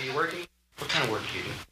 Are you working? What kind of work do you do?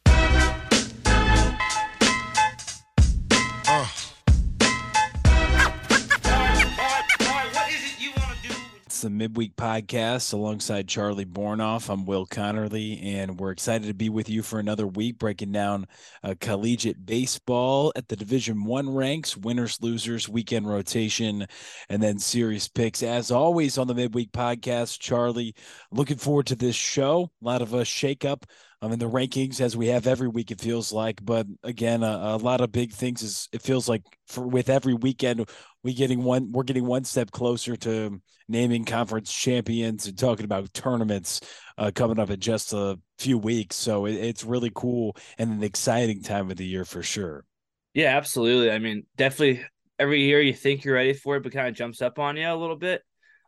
It's the Midweek Podcast alongside Charlie Bornoff. I'm Will Connerly, and we're excited to be with you for another week breaking down uh, collegiate baseball at the Division One ranks, winners, losers, weekend rotation, and then series picks. As always on the Midweek Podcast, Charlie, looking forward to this show. A lot of a shakeup um, mean, the rankings as we have every week. It feels like, but again, a, a lot of big things. Is it feels like for with every weekend we getting one we're getting one step closer to naming conference champions and talking about tournaments uh, coming up in just a few weeks so it, it's really cool and an exciting time of the year for sure yeah absolutely i mean definitely every year you think you're ready for it but kind of jumps up on you a little bit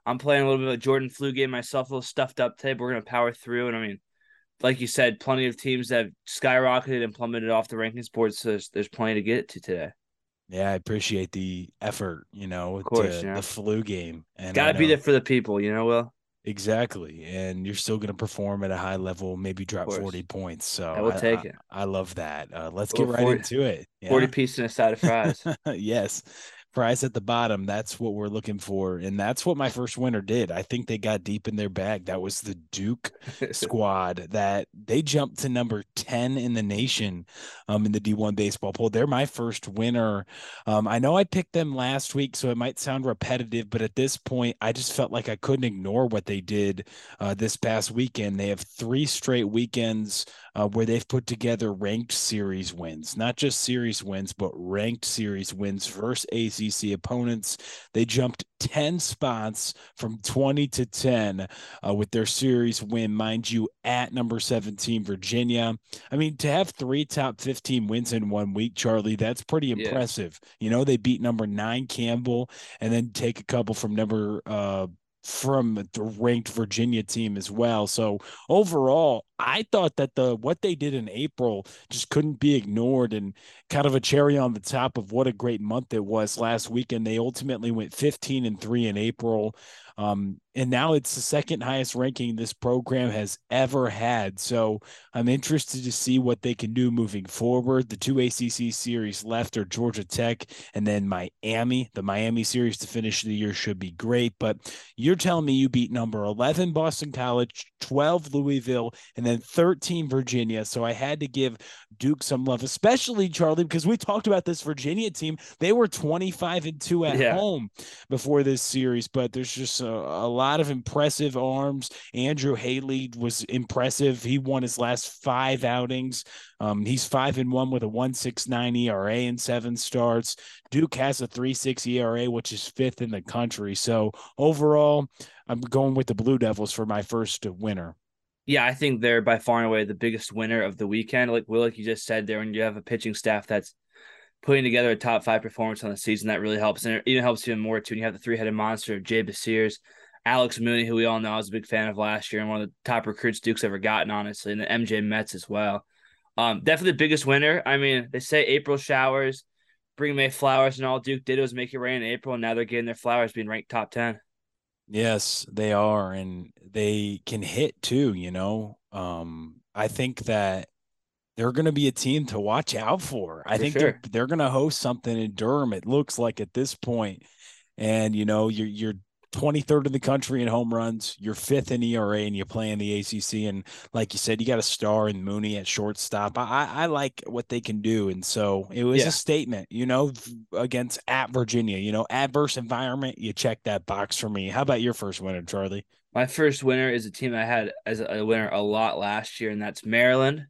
i'm playing a little bit of jordan flu game myself a little stuffed up today but we're going to power through and i mean like you said plenty of teams that have skyrocketed and plummeted off the rankings board so there's, there's plenty to get to today yeah, I appreciate the effort, you know, course, to yeah. the flu game. And Got to be there for the people, you know, Will. Exactly. And you're still going to perform at a high level, maybe drop 40 points. So I will take I, it. I, love that. Uh, let's get right 40, into it. Yeah? 40 pieces and a side of fries. yes prize at the bottom. That's what we're looking for. And that's what my first winner did. I think they got deep in their bag. That was the Duke squad that they jumped to number 10 in the nation um, in the D1 baseball poll. They're my first winner. Um, I know I picked them last week, so it might sound repetitive, but at this point, I just felt like I couldn't ignore what they did uh, this past weekend. They have three straight weekends uh, where they've put together ranked series wins, not just series wins, but ranked series wins versus ACC opponents. They jumped 10 spots from 20 to 10 uh, with their series win, mind you, at number 17, Virginia. I mean, to have three top 15 wins in one week, Charlie, that's pretty impressive. Yeah. You know, they beat number nine Campbell and then take a couple from number uh, from the ranked Virginia team as well. So overall, I thought that the what they did in April just couldn't be ignored and kind of a cherry on the top of what a great month it was last weekend. They ultimately went 15 and 3 in April. Um, and now it's the second highest ranking this program has ever had. So I'm interested to see what they can do moving forward. The two ACC series left are Georgia Tech and then Miami. The Miami series to finish the year should be great. But you're telling me you beat number 11 Boston College, 12 Louisville, and then 13 Virginia. So I had to give Duke some love, especially Charlie, because we talked about this Virginia team. They were 25 and 2 at yeah. home before this series, but there's just a, a lot of impressive arms. Andrew Healy was impressive. He won his last five outings. Um, he's five and one with a one six nine ERA and seven starts. Duke has a three six ERA, which is fifth in the country. So overall, I'm going with the Blue Devils for my first winner. Yeah, I think they're by far and away the biggest winner of the weekend. Like Will, like you just said there, when you have a pitching staff that's putting together a top five performance on the season, that really helps. And it even helps even more too. And you have the three headed monster of Jay Beshears, Alex Mooney, who we all know I was a big fan of last year and one of the top recruits Duke's ever gotten, honestly, and the MJ Metz as well. Um, definitely the biggest winner. I mean, they say April showers bring May flowers, and all Duke did was make it rain in April, and now they're getting their flowers being ranked top 10. Yes, they are, and they can hit too, you know. Um, I think that they're going to be a team to watch out for. I for think sure. they're they're going to host something in Durham. It looks like at this point, and you know, you're you're 23rd in the country in home runs. You're fifth in ERA, and you play in the ACC. And like you said, you got a star in Mooney at shortstop. I, I like what they can do, and so it was Yeah. a statement, you know, against at Virginia. You know, adverse environment. You check that box for me. How about your first winner, Charlie? My first winner is a team I had as a winner a lot last year, and that's Maryland.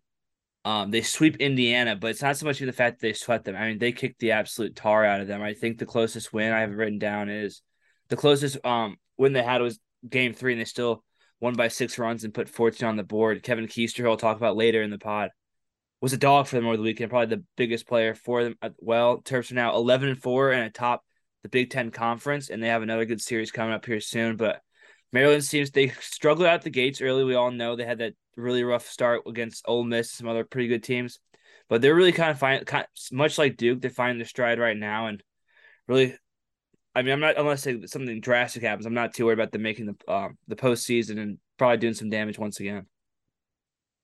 Um, they sweep Indiana, but it's not so much the fact that they swept them. I mean, they kicked the absolute tar out of them. I think the closest win I have written down is the closest um win they had was game three, and they still won by six runs and put 14 on the board. Kevin Keister, who I'll talk about later in the pod, was a dog for them over the weekend, probably the biggest player for them. Well, Terps are now 11 and four and atop the Big Ten conference, and they have another good series coming up here soon. But Maryland seems they struggled out the gates early. We all know they had that really rough start against Ole Miss, some other pretty good teams, but they're really kind of fine, kind much like Duke. They're finding their stride right now, and really, I mean, I'm not unless something drastic happens. I'm not too worried about them making the um, the postseason and probably doing some damage once again.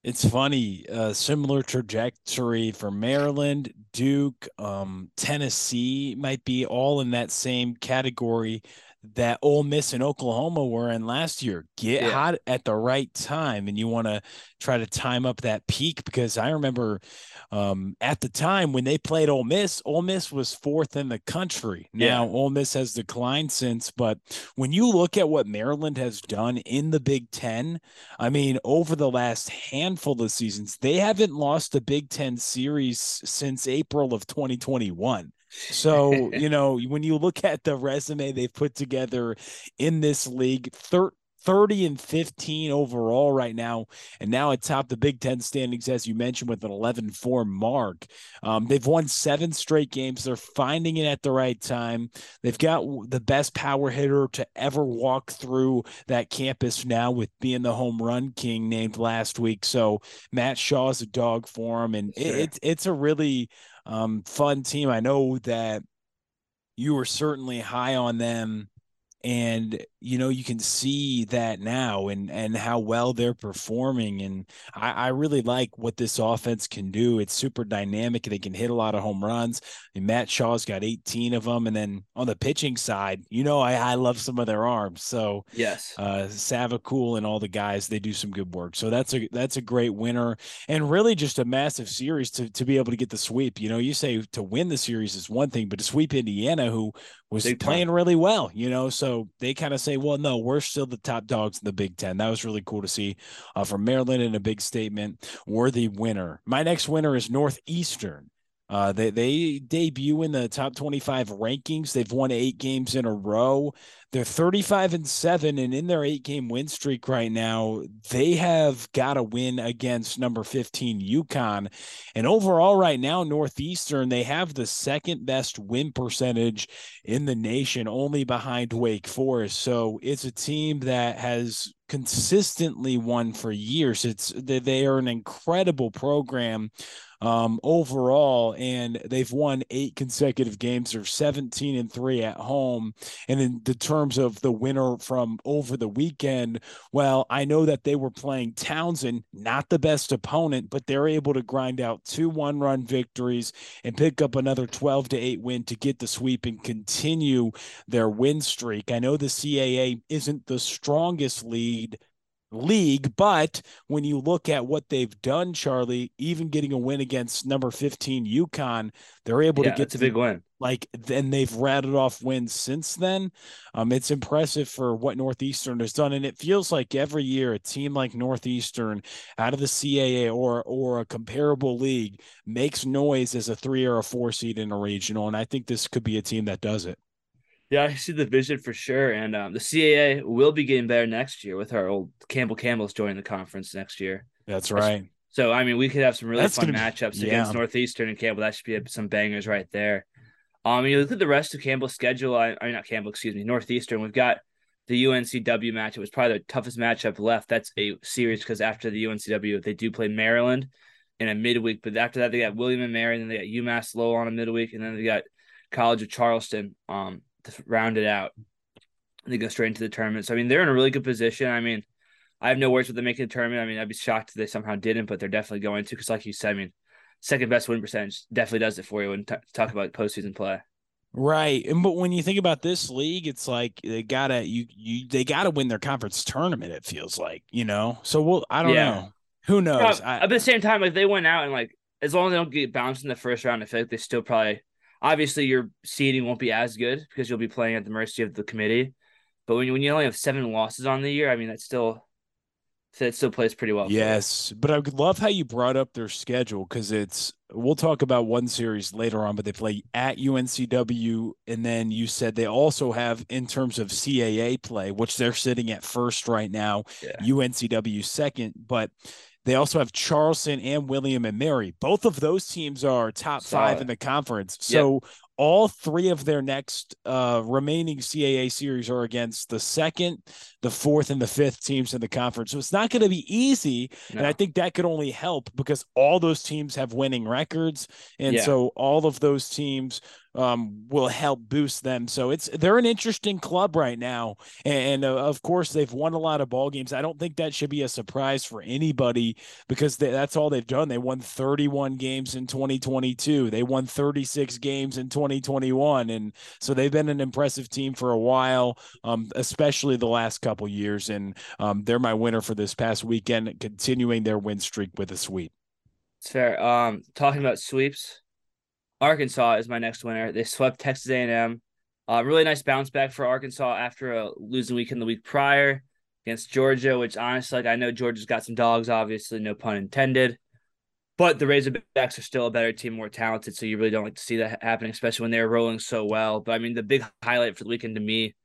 It's funny, uh, similar trajectory for Maryland, Duke, um, Tennessee might be all in that same category that Ole Miss and Oklahoma were in last year. Get yeah. hot at the right time, and you want to try to time up that peak because I remember um, at the time when they played Ole Miss, Ole Miss was fourth in the country. Now yeah. Ole Miss has declined since, but when you look at what Maryland has done in the Big Ten, I mean, over the last handful of seasons, they haven't lost a Big Ten series since April of 2021. So, you know, when you look at the resume they've put together in this league, 30 and 15 overall right now, and now atop the Big Ten standings, as you mentioned, with an 11 4 mark. Um, they've won seven straight games. They're finding it at the right time. They've got the best power hitter to ever walk through that campus now, with being the home run king named last week. So, Matt Shaw is a dog for him, and sure. it, it's, it's a really um, fun team. I know that you were certainly high on them and you know you can see that now and and how well they're performing and I, I, really like what this offense can do it's super dynamic they can hit a lot of home runs and matt shaw's got 18 of them and then on the pitching side you know i, I love some of their arms so yes uh Savacool and all the guys they do some good work so that's a that's a great winner and really just a massive series to, to be able to get the sweep you know you say to win the series is one thing but to sweep indiana who was Big playing time. really well you know so they kind of say, well, no, we're still the top dogs in the Big Ten. That was really cool to see uh, from Maryland in a big statement. Worthy winner. My next winner is Northeastern. Uh, they they debut in the top 25 rankings. They've won eight games in a row. They're 35 and seven, and in their eight game win streak right now, they have got a win against number 15 UConn. And overall, right now, Northeastern they have the second best win percentage in the nation, only behind Wake Forest. So it's a team that has consistently won for years. It's they are an incredible program um, overall, and they've won eight consecutive games. They're 17 and three at home. And in the terms of the winner from over the weekend, well, I know that they were playing Towson, not the best opponent, but they're able to grind out two one run victories and pick up another 12 to 8 win to get the sweep and continue their win streak. I know the CAA isn't the strongest lead league. But when you look at what they've done, Charlie, even getting a win against number 15 UConn, they're able yeah, to get to a big win. Like then they've rattled off wins since then. Um, it's impressive for what Northeastern has done, and it feels like every year a team like Northeastern out of the CAA or or a comparable league makes noise as a three or a four seed in a regional, and I think this could be a team that does it. Yeah, I see the vision for sure. And um, the CAA will be getting better next year with our old Campbell Campbell's joining the conference next year. That's right. So, I mean, we could have some really That's fun matchups be, yeah. against Northeastern and Campbell. That should be some bangers right there. Um, you look at the rest of Campbell's schedule. I, I mean, not Campbell, excuse me, Northeastern. We've got the UNCW match. It was probably the toughest matchup left. That's a series because after the UNCW, they do play Maryland in a midweek. But after that, they got William and Mary, and then they got UMass Lowell on a midweek, and then they got College of Charleston. Um, to round it out. They go straight into the tournament. So I mean, they're in a really good position. I mean, I have no words with them making the tournament. I mean, I'd be shocked if they somehow didn't, but they're definitely going to because, like you said, I mean, second best win percentage definitely does it for you when t- talk about postseason play. Right, and but when you think about this league, it's like they gotta you you they gotta win their conference tournament. It feels like you know. So we'll I don't yeah. know. Who knows? I, at the same time, like they went out and like as long as they don't get bounced in the first round, I feel like they still probably Obviously, your seeding won't be as good because you'll be playing at the mercy of the committee. But when you, when you only have seven losses on the year, I mean, that's still that still plays pretty well. Yes, but I love how you brought up their schedule because it's we'll talk about one series later on, but they play at UNCW, and then you said they also have in terms of CAA play, which they're sitting at first right now, yeah. UNCW second, but they also have Charleston and William and Mary. Both of those teams are top Solid. five in the conference. So yep. All three of their next uh, remaining CAA series are against the second, the fourth, and the fifth teams in the conference. So it's not going to be easy. No. And I think that could only help because all those teams have winning records. And yeah. so all of those teams um, will help boost them. So it's they're an interesting club right now, and, uh, of course they've won a lot of ball games. I don't think that should be a surprise for anybody because they, that's all they've done. They won 31 games in 2022. They won 36 games in 2021, and so they've been an impressive team for a while, um, especially the last couple years. And um, they're my winner for this past weekend, continuing their win streak with a sweep. It's fair. Um, talking about sweeps Arkansas is my next winner. They swept Texas A&M. Uh, really nice bounce back for Arkansas after a losing weekend the week prior against Georgia, which honestly, like I know Georgia's got some dogs, obviously, no pun intended. But the Razorbacks are still a better team, more talented, so you really don't like to see that happening, especially when they're rolling so well. But I mean, the big highlight for the weekend to me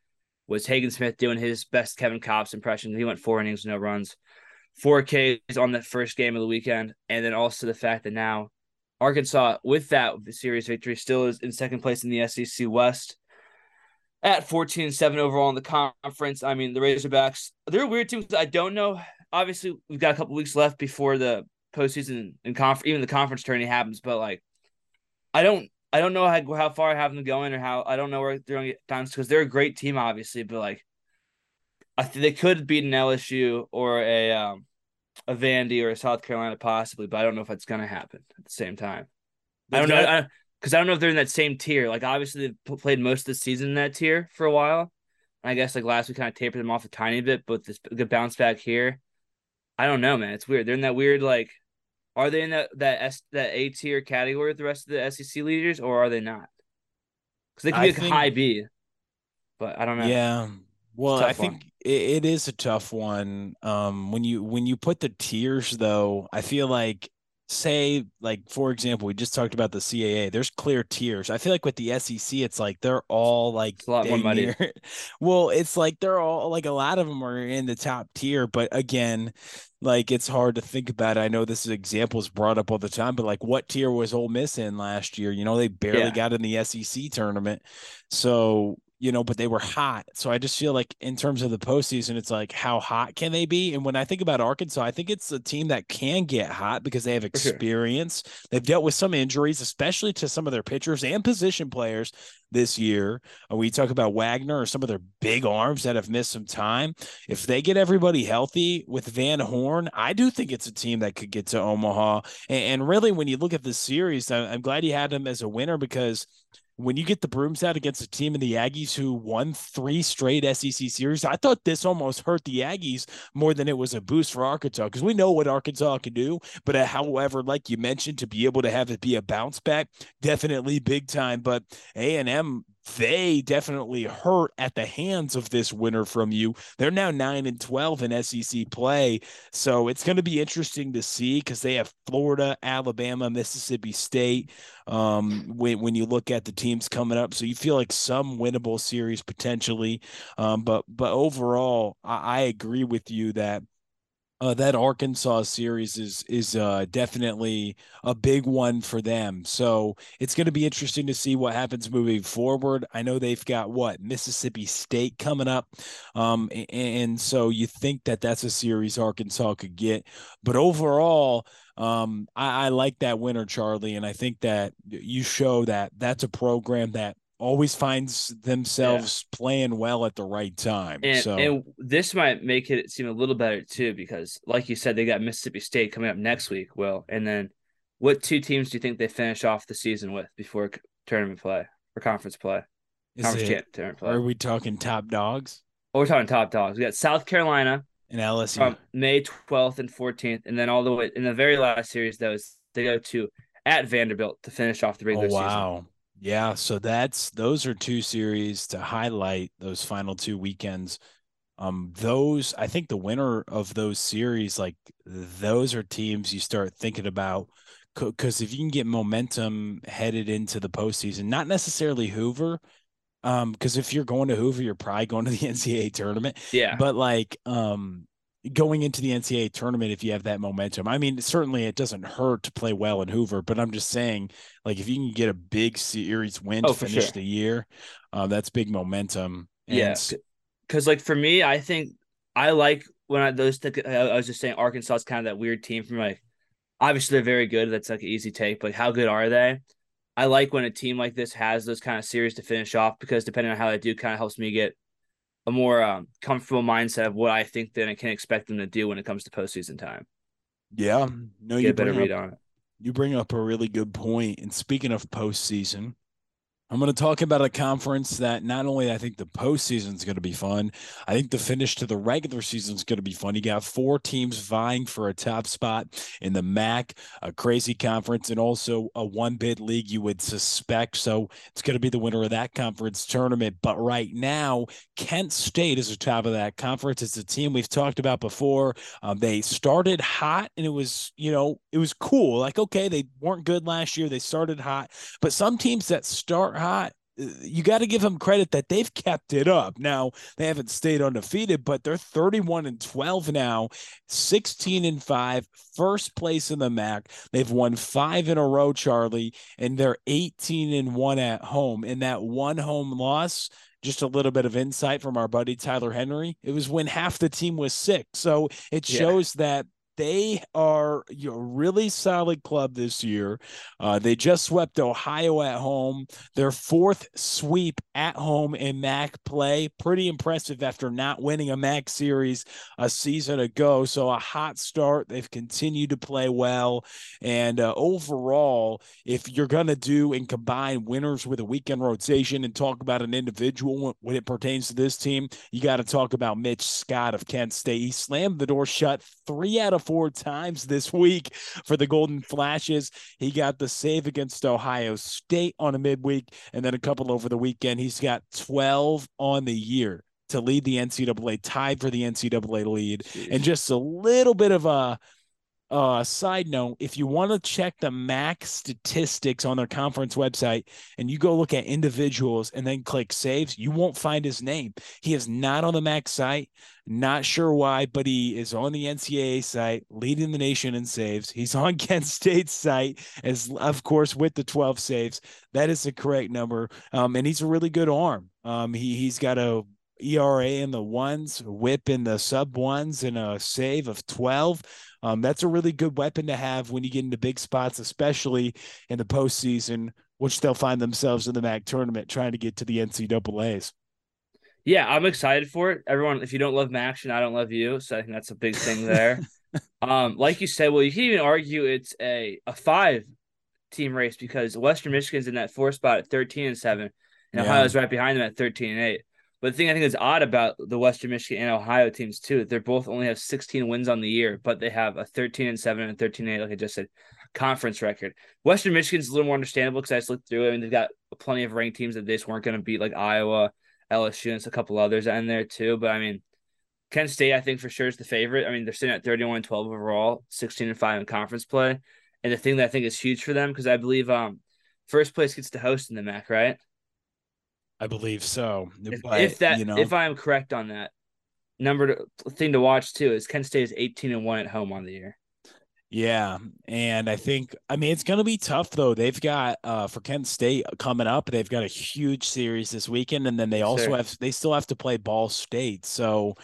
was Hagen Smith doing his best Kevin Kopps impression. He went four innings, no runs, four Ks on the first game of the weekend, and then also the fact that now Arkansas, with that series victory, still is in second place in the SEC West at 14 7 overall in the conference. I mean, the Razorbacks, they're a weird team. I don't know. Obviously, we've got a couple weeks left before the postseason and conf- even the conference tourney happens, but like, I don't. I don't know how, how far I have them going or how I don't know where they're going to get times because they're a great team, obviously, but like I think they could beat an LSU or a um, a Vandy or a South Carolina possibly, but I don't know if it's going to happen at the same time. I don't know because I, I, don't know if they're in that same tier. Like obviously they've played most of the season in that tier for a while. I guess like last week kind of tapered them off a tiny bit, but this good bounce back here. I don't know, man. It's weird. They're in that weird like. Are they in that that S that A tier category with the rest of the SEC leaders, or are they not? Because they could be a think, high B, but I don't know. Yeah, well, I think it, it is a tough one. Um, when you when you put the tiers, though, I feel like say like for example we just talked about the CAA there's clear tiers I feel like with the SEC it's like they're all like it's a lot more money well it's like they're all like a lot of them are in the top tier but again like it's hard to think about it. I know this is examples brought up all the time but like what tier was Ole Miss in last year you know they barely yeah. got in the SEC tournament so you know, but they were hot. So I just feel like in terms of the postseason, it's like how hot can they be? And when I think about Arkansas, I think it's a team that can get hot because they have experience. Sure. They've dealt with some injuries, especially to some of their pitchers and position players this year. Uh, we talk about Wagner or some of their big arms that have missed some time. If they get everybody healthy with Van Horn, I do think it's a team that could get to Omaha. And, and really, when you look at the series, I'm glad you had him as a winner because – when you get the brooms out against a team in the Aggies who won three straight SEC series, I thought this almost hurt the Aggies more than it was a boost for Arkansas because we know what Arkansas can do. But uh, however, like you mentioned, to be able to have it be a bounce back, definitely big time. But A and M they definitely hurt at the hands of this winner from you. They're now 9 and 12 in SEC play. So it's going to be interesting to see because they have Florida, Alabama, Mississippi State. Um, when, when you look at the teams coming up, so you feel like some winnable series potentially. Um, but but overall, I, I agree with you that uh, that Arkansas series is is uh, definitely a big one for them. So it's going to be interesting to see what happens moving forward. I know they've got what Mississippi State coming up, um, and, and so you think that that's a series Arkansas could get, but overall. Um, I, I like that winner, Charlie, and I think that you show that that's a program that always finds themselves yeah. playing well at the right time. And, so and this might make it seem a little better too, because like you said, they got Mississippi State coming up next week. Well, and then what two teams do you think they finish off the season with before tournament play or conference play? Is conference it, tournament play. Are we talking top dogs? Oh, we're talking top dogs. We got South Carolina and LSU from May 12th and 14th, and then all the way in the very last series, those they go to at Vanderbilt to finish off the regular oh, wow. season. Yeah, so that's those are two series to highlight those final two weekends. Um, those I think the winner of those series, like those are teams you start thinking about because if you can get momentum headed into the postseason, not necessarily Hoover, um, because if you're going to Hoover, you're probably going to the NCAA tournament. Yeah, but like, um, going into the NCAA tournament if you have that momentum. I mean, certainly it doesn't hurt to play well in Hoover, but I'm just saying, like, if you can get a big series win Oh, to finish sure. the year, uh, that's big momentum. And Yeah, because like for me, I think I like when I those. Th- I was just saying Arkansas is kind of that weird team from like. Obviously, they're very good. That's like an easy take, but how good are they? I like when a team like this has those kind of series to finish off because depending on how they do, kind of helps me get a more um, comfortable mindset of what I think that I can expect them to do when it comes to postseason time. yeah, no, Get you better read up, on it. you bring up a really good point. And speaking of postseason, I'm going to talk about a conference that not only I think the postseason is going to be fun, I think the finish to the regular season is going to be fun. You got four teams vying for a top spot in the MAC, a crazy conference, and also a one bid league you would suspect. So it's going to be the winner of that conference tournament. But right now, Kent State is the top of that conference. It's a team we've talked about before. Um, they started hot and it was, you know, it was cool. Like, okay, they weren't good last year. They started hot, but some teams that start hot, uh, you got to give them credit that they've kept it up. Now they haven't stayed undefeated, but they're 31 and 12 now, 16 and 5, first place in the MAC. They've won five in a row, Charlie, and they're 18 and 1 at home. And that one home loss, just a little bit of insight from our buddy Tyler Henry. It was when half the team was sick. So it Yeah. shows that they are a really solid club this year. Uh, they just swept Ohio at home, their fourth sweep at home in MAC play. Pretty impressive after not winning a MAC series a season ago. So a hot start. They've continued to play well. And uh, overall, if you're going to do and combine winners with a weekend rotation and talk about an individual when it pertains to this team, you got to talk about Mitch Scott of Kent State. He slammed the door shut three out of four times this week for the Golden Flashes. He got the save against Ohio State on a midweek and then a couple over the weekend. He's got 12 on the year to lead the NCAA, tied for the NCAA lead. And just a little bit of a uh, side note, if you want to check the MAC statistics on their conference website and you go look at individuals and then click saves, you won't find his name. He is not on the MAC site. Not sure why, but he is on the NCAA site, leading the nation in saves. He's on Kent State's site, as of course with the 12 saves. That is the correct number. Um, and he's a really good arm. Um, he he's got a ERA in the ones, whip in the sub ones, and a save of 12. Um, that's a really good weapon to have when you get into big spots, especially in the postseason, which they'll find themselves in the MAC tournament trying to get to the NCAA's. Yeah, I'm excited for it. Everyone, if you don't love action, I don't love you. So I think that's a big thing there. um, like you said, well, you can even argue it's a a five team race because Western Michigan's in that four spot at 13 and seven, and Yeah. Ohio's right behind them at 13 and eight. But the thing I think is odd about the Western Michigan and Ohio teams too, they're both only have 16 wins on the year, but they have a 13 and seven and 13 and eight, like I just said, conference record. Western Michigan's a little more understandable because I just looked through it and they've got plenty of ranked teams that they just weren't going to beat, like Iowa, LSU, and a couple others in there too. But I mean, Kent State, I think for sure is the favorite. I mean, they're sitting at 31 and 12 overall, 16 and 5 in conference play. And the thing that I think is huge for them, because I believe um first place gets to host in the MAC, right? I believe so. If, But, if that you know, if I am correct on that, number to, thing to watch too is Kent State is 18 and 1 at home on the year. Yeah, and I think I mean it's going to be tough though. They've got uh for Kent State coming up, they've got a huge series this weekend and then they also sir. have they still have to play Ball State. So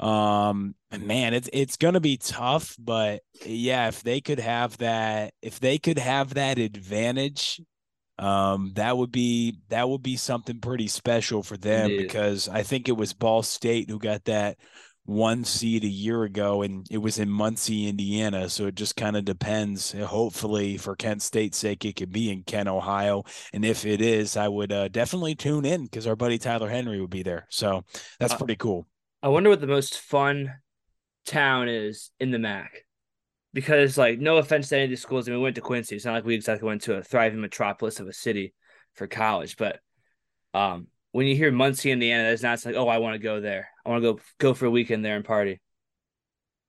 um man, it's it's going to be tough, but yeah, if they could have that if they could have that advantage um that would be that would be something pretty special for them Indeed. because I think it was Ball State who got that one seed a year ago and it was in Muncie, Indiana. So it just kind of depends. Hopefully, for Kent State's sake, it could be in Kent, Ohio. And if it is, I would uh, definitely tune in because our buddy Tyler Henry would be there. So that's Uh, pretty cool. I wonder what the most fun town is in the MAC. Because, like, no offense to any of these schools, I mean, we went to Quincy. It's not like we exactly went to a thriving metropolis of a city for college. But um, when you hear Muncie, Indiana, that's not like, oh, I want to go there. I want to go go for a weekend there and party.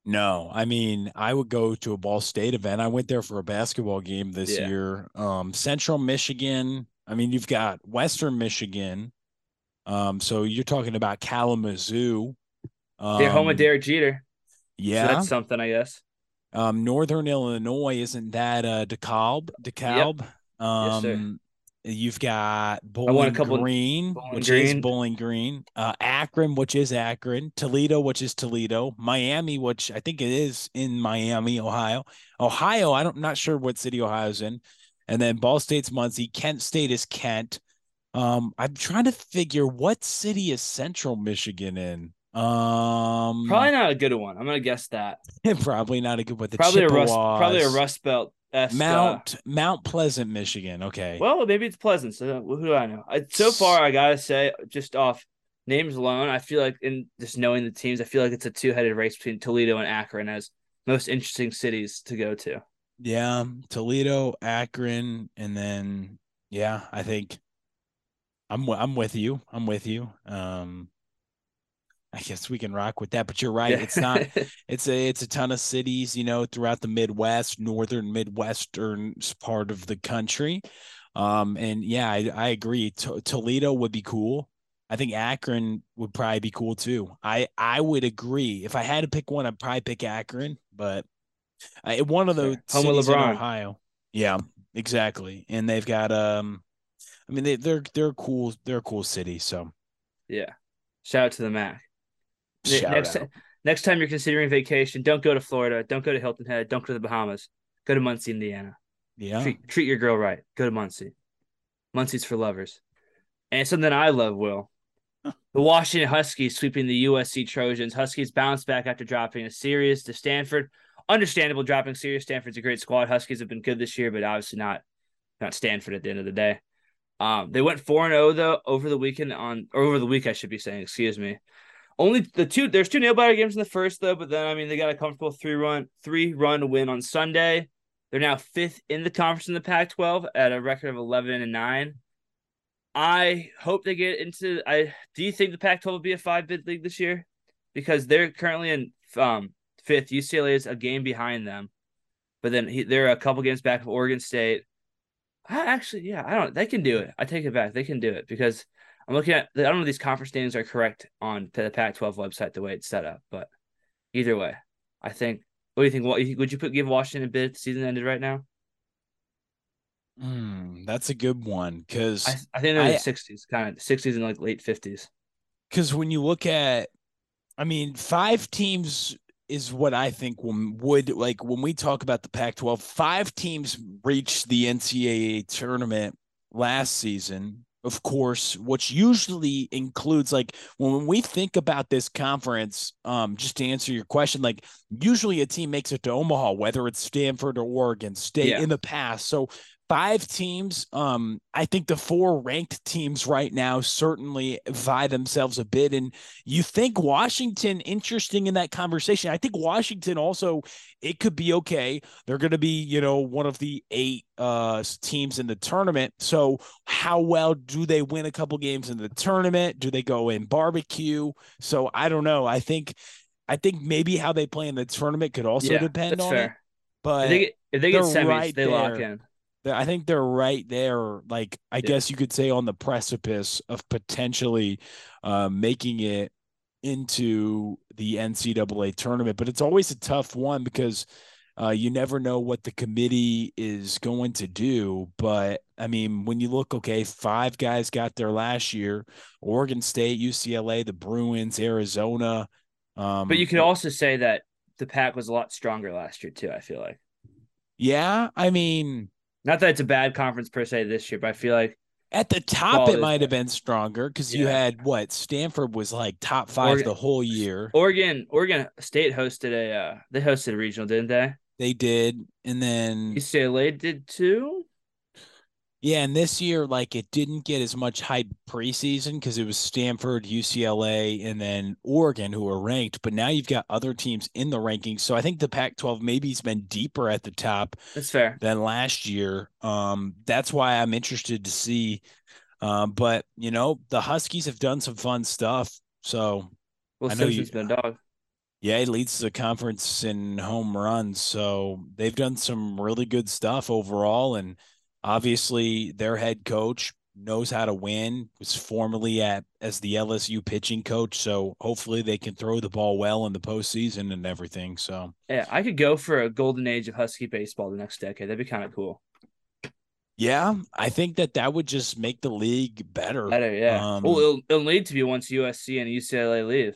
No, I mean, I would go to a Ball State event. I went there for a basketball game this Yeah. year. Um, Central Michigan. I mean, you've got Western Michigan. Um, so you're talking about Kalamazoo. Um, They're home with Derek Jeter. Yeah. So that's something, I guess. Um, Northern Illinois isn't that uh DeKalb? DeKalb. Um, sir. you've got Bowling Green, Bowling which is Bowling Green. Uh, Akron, which is Akron. Toledo, which is Toledo. Miami, which I think it is in Miami, Ohio. Ohio, I don't not sure what city Ohio's in. And then Ball State's Muncie. Kent State is Kent. Um, I'm trying to figure what city is Central Michigan in. Um, Probably not a good one. I'm gonna guess that. probably not a good one. The Probably a rust. Probably a Rust Belt. Mount Mount Pleasant, Michigan. Okay. well, maybe it's Pleasant. So who do I know? I, so far, I gotta say, just off names alone, I feel like in just knowing the teams, I feel like it's a two headed race between Toledo and Akron as most interesting cities to go to. yeah, Toledo, Akron, and then yeah, I think I'm I'm with you. I'm with you. Um, I guess we can rock with that. But you're right. It's not. It's a it's a ton of cities, you know, throughout the Midwest, northern Midwestern part of the country. Um, and yeah, I, I agree. To- Toledo would be cool. I think Akron would probably be cool too. I I would agree. If I had to pick one, I'd probably pick Akron, but I, one of the. Home of cities in Ohio. Yeah, exactly. And they've got um, I mean they they're they're cool. They're a cool city. So yeah. Shout out to the Mac. Shout next out. next time you're considering vacation, don't go to Florida. Don't go to Hilton Head. Don't go to the Bahamas. Go to Muncie, Indiana. yeah. Treat, treat your girl right. Go to Muncie. Muncie's for lovers. And something I love, Will. The Washington Huskies sweeping the USC Trojans. Huskies bounce back after dropping a series to Stanford. Understandable dropping series. Stanford's a great squad. Huskies have been good this year, but obviously not not Stanford at the end of the day. Um, they went four and zero though over the weekend on or over the week I should be saying. Excuse me. Only the two there's two nail biter games in the first though, but then I mean they got a comfortable three run three run win on Sunday. They're now fifth in the conference in the Pac-12 at a record of eleven and nine. I hope they get into. I do you think the Pac-12 will be a five bid league this year? Because they're currently in um fifth. UCLA is a game behind them, but then he, they're a couple games back of Oregon State. I actually, yeah, I don't. They can do it. I take it back. They can do it because I'm looking at. I don't know if these conference standings are correct on the Pac-12 website the way it's set up, but either way, I think. What do you think? What would you put? Give Washington a bid if the season ended right now? Hmm, that's a good one because I, I think they're in the sixties, kind of sixties and like late fifties. because when you look at, I mean, five teams is what I think when would like when we talk about the Pac-12, five teams reached the NCAA tournament last season. Of course, which usually includes like when we think about this conference, um, just to answer your question, like usually a team makes it to Omaha, whether it's Stanford or Oregon State Yeah. in the past. So five teams. Um, I think the four ranked teams right now certainly vie themselves a bit. And you think Washington interesting in that conversation. I think Washington also it could be okay. They're going to be, you know, one of the eight uh teams in the tournament. So how well do they win a couple games in the tournament? Do they go in barbecue? So I don't know. I think I think maybe how they play in the tournament could also yeah, depend on it. But if they get if they get semis, right they lock in. I think they're right there. Like I Yeah. guess you could say on the precipice of potentially uh, making it into the NCAA tournament, but it's always a tough one because uh, you never know what the committee is going to do. But I mean, when you look, okay, five guys got there last year: Oregon State, UCLA, the Bruins, Arizona. Um, But you could also say that the pack was a lot stronger last year too. I feel like yeah. I mean, not that it's a bad conference per se this year, but I feel like At the top, it might have been stronger because you had what Stanford was like top five Oregon- the whole year. Oregon Oregon State hosted a uh, they hosted a regional, didn't they? They did, and then UCLA did too. Yeah, and this year like it didn't get as much hype preseason because it was Stanford, UCLA, and then Oregon who were ranked. But now you've got other teams in the rankings, so I think the Pac-12 maybe has been deeper at the top That's fair. than last year. Um, that's why I'm interested to see. Um, but you know, the Huskies have done some fun stuff. So Well, I know you- been a dog. yeah, he leads the conference in home runs. So they've done some really good stuff overall. And obviously their head coach, knows how to win, was formerly at as the LSU pitching coach. So hopefully they can throw the ball well in the postseason and everything. So yeah, I could go for a golden age of Husky baseball the next decade. That'd be kind of cool. Yeah, I think that that would just make the league better. Better, yeah. Um, well, it'll, it'll need to be once USC and UCLA leave.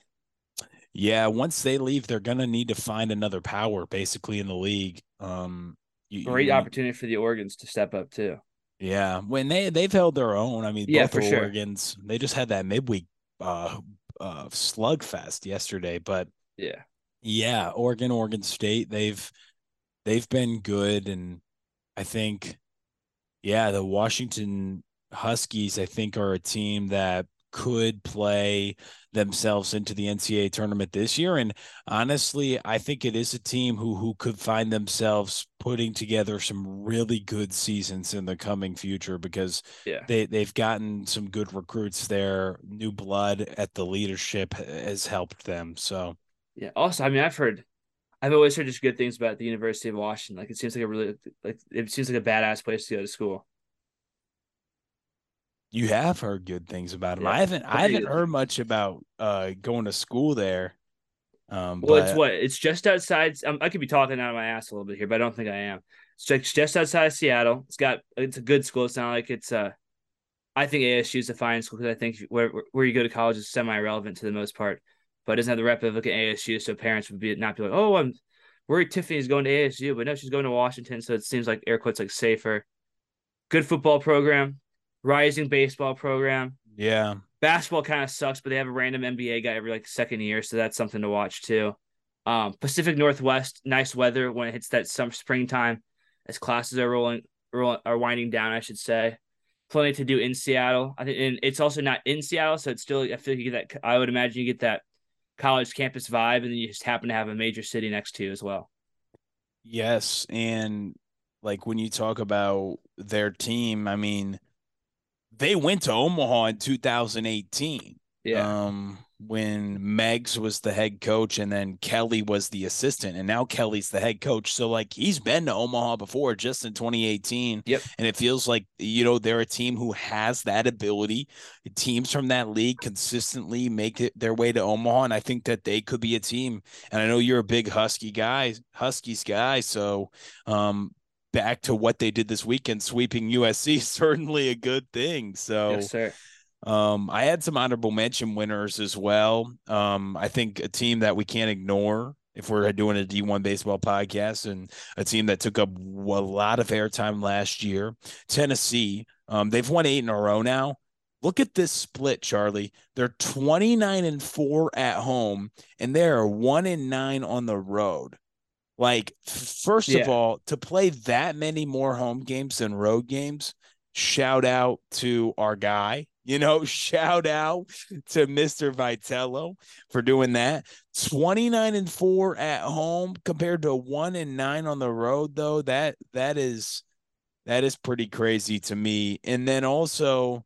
Yeah, once they leave, they're gonna need to find another power basically in the league. Um, you, Great you, opportunity for the Oregons to step up too. Yeah, when they they've held their own. I mean, yeah, both for sure. Oregons. They just had that midweek uh, uh slugfest yesterday, but yeah, yeah, Oregon, Oregon State. They've they've been good, and I think, yeah, the Washington Huskies. I think are a team that could play themselves into the NCAA tournament this year. And honestly, I think it is a team who who could find themselves putting together some really good seasons in the coming future because yeah. they they've gotten some good recruits there. New blood at the leadership has helped them. So yeah. Also, I mean, I've heard. I've always heard just good things about the University of Washington. Like it seems like a really like it seems like a badass place to go to school. You have heard good things about him. Yeah, I haven't. I haven't heard much about uh, going to school there. Um, well, but... it's what it's just outside. Um, I could be talking out of my ass a little bit here, but I don't think I am. It's just, just outside of Seattle. It's got it's a good school. It's not like it's uh I think ASU is a fine school because I think where where you go to college is semi irrelevant to the most part, but it doesn't have the rep of like an ASU, so parents would be not be like, oh, I'm worried Tiffany's going to ASU, but no, she's going to Washington, so it seems like air quotes like safer. Good football program, rising baseball program. Yeah. Basketball kind of sucks, but they have a random NBA guy every like second year, so that's something to watch too. Um, Pacific Northwest, nice weather when it hits that summer springtime, as classes are rolling, rolling are winding down, I should say. Plenty to do in Seattle. I think, and it's also not in Seattle, so it's still. I feel like you get that. I would imagine you get that college campus vibe, and then you just happen to have a major city next to you as well. Yes, and like when you talk about their team, I mean, they went to Omaha in 2018. Yeah. Um, when Meggs was the head coach and then Kelly was the assistant, and now Kelly's the head coach. So like he's been to Omaha before, just in 2018. Yep. And it feels like you know they're a team who has that ability. Teams from that league consistently make it their way to Omaha, and I think that they could be a team. And I know you're a big Husky guy, Huskies guy, so um, back to what they did this weekend, sweeping USC, certainly a good thing. So, yes, sir. Um, I had some honorable mention winners as well. Um, I think a team that we can't ignore if we're doing a D1 baseball podcast and a team that took up a lot of airtime last year, Tennessee. Um, they've won eight in a row now. Look at this split, Charlie. They're 29 and 4 at home, and they're 1 and 9 on the road. Like, first yeah. of all, to play that many more home games than road games, shout out to our guy. You know, shout out to Mr. Vitello for doing that. 29 and 4 at home compared to 1 and 9 on the road though. That that is that is pretty crazy to me. And then also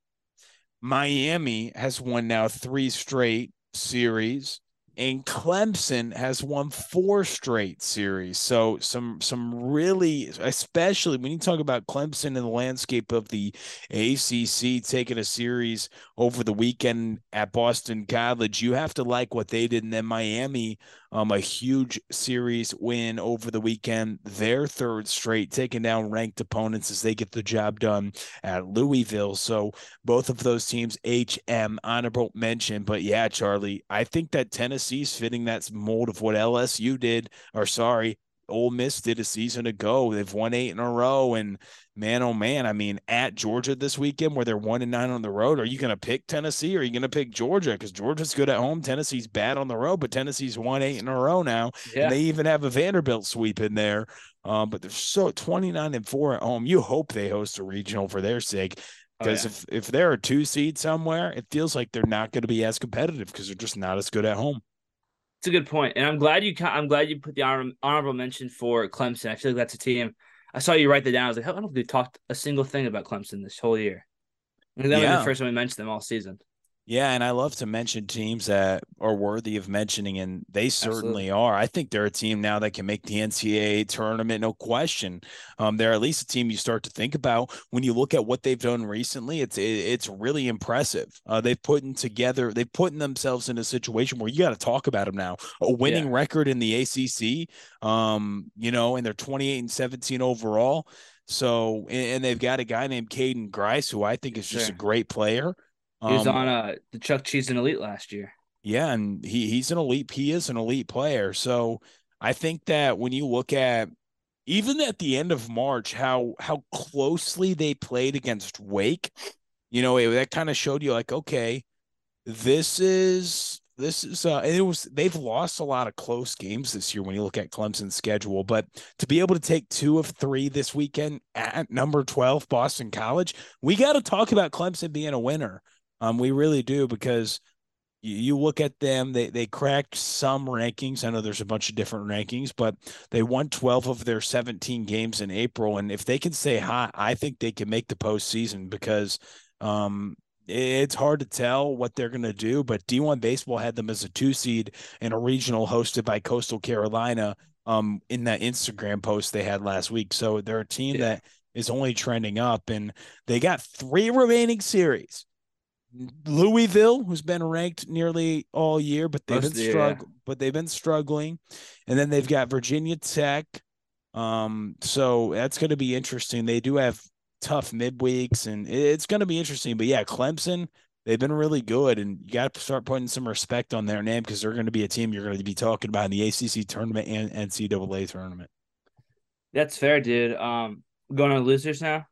Miami has won now 3 straight series and Clemson has won four straight series. So some some really, especially when you talk about Clemson in the landscape of the ACC taking a series over the weekend at Boston College, you have to like what they did. And then Miami um, a huge series win over the weekend, their third straight, taking down ranked opponents as they get the job done at Louisville. So both of those teams, HM honorable mention. But yeah, Charlie, I think that Tennessee's fitting that mold of what LSU did, or sorry, Ole Miss did a season ago. They've won eight in a row, and man, oh man, I mean, at Georgia this weekend where they're one and nine on the road, are you going to pick Tennessee or are you going to pick Georgia? Because Georgia's good at home, Tennessee's bad on the road, but Tennessee's won eight in a row now, yeah. and they even have a Vanderbilt sweep in there. Um, but they're so 29 and four at home. You hope they host a regional for their sake. Because oh, yeah. if, if they're a two seed somewhere, it feels like they're not going to be as competitive because they're just not as good at home. It's a good point, and I'm glad you. I'm glad you put the honorable mention for Clemson. I feel like that's a team. I saw you write that down. I was like, I don't if we talked a single thing about Clemson this whole year. I that yeah. was the first time we mentioned them all season. Yeah, and I love to mention teams that are worthy of mentioning, and they certainly Absolutely. are. I think they're a team now that can make the NCAA tournament, no question. Um, they're at least a team you start to think about when you look at what they've done recently. It's it, it's really impressive. Uh, they've put in together, they've put themselves in a situation where you got to talk about them now. A winning yeah. record in the ACC, um, you know, and they're twenty eight and seventeen overall. So, and they've got a guy named Caden Grice, who I think is just sure. a great player. He was um, on uh, the Chuck Cheese and Elite last year. Yeah, and he he's an elite. He is an elite player. So I think that when you look at even at the end of March, how how closely they played against Wake, you know, it, that kind of showed you like, okay, this is this is uh it was they've lost a lot of close games this year when you look at Clemson's schedule, but to be able to take two of three this weekend at number 12 Boston College, we got to talk about Clemson being a winner. Um, we really do because you, you look at them, they they cracked some rankings. I know there's a bunch of different rankings, but they won 12 of their 17 games in April. And if they can stay hot, I think they can make the postseason because um it's hard to tell what they're going to do, but D1 Baseball had them as a two seed in a regional hosted by Coastal Carolina um, in that Instagram post they had last week. So they're a team yeah. that is only trending up, and they got three remaining series. Louisville, who's been ranked nearly all year, but they've Most been struggling. Yeah. But they've been struggling, and then they've got Virginia Tech. Um, so that's going to be interesting. They do have tough midweeks, and it's going to be interesting. But yeah, Clemson, they've been really good, and you got to start putting some respect on their name because they're going to be a team you're going to be talking about in the ACC tournament and NCAA tournament. That's fair, dude. Um, going on losers now.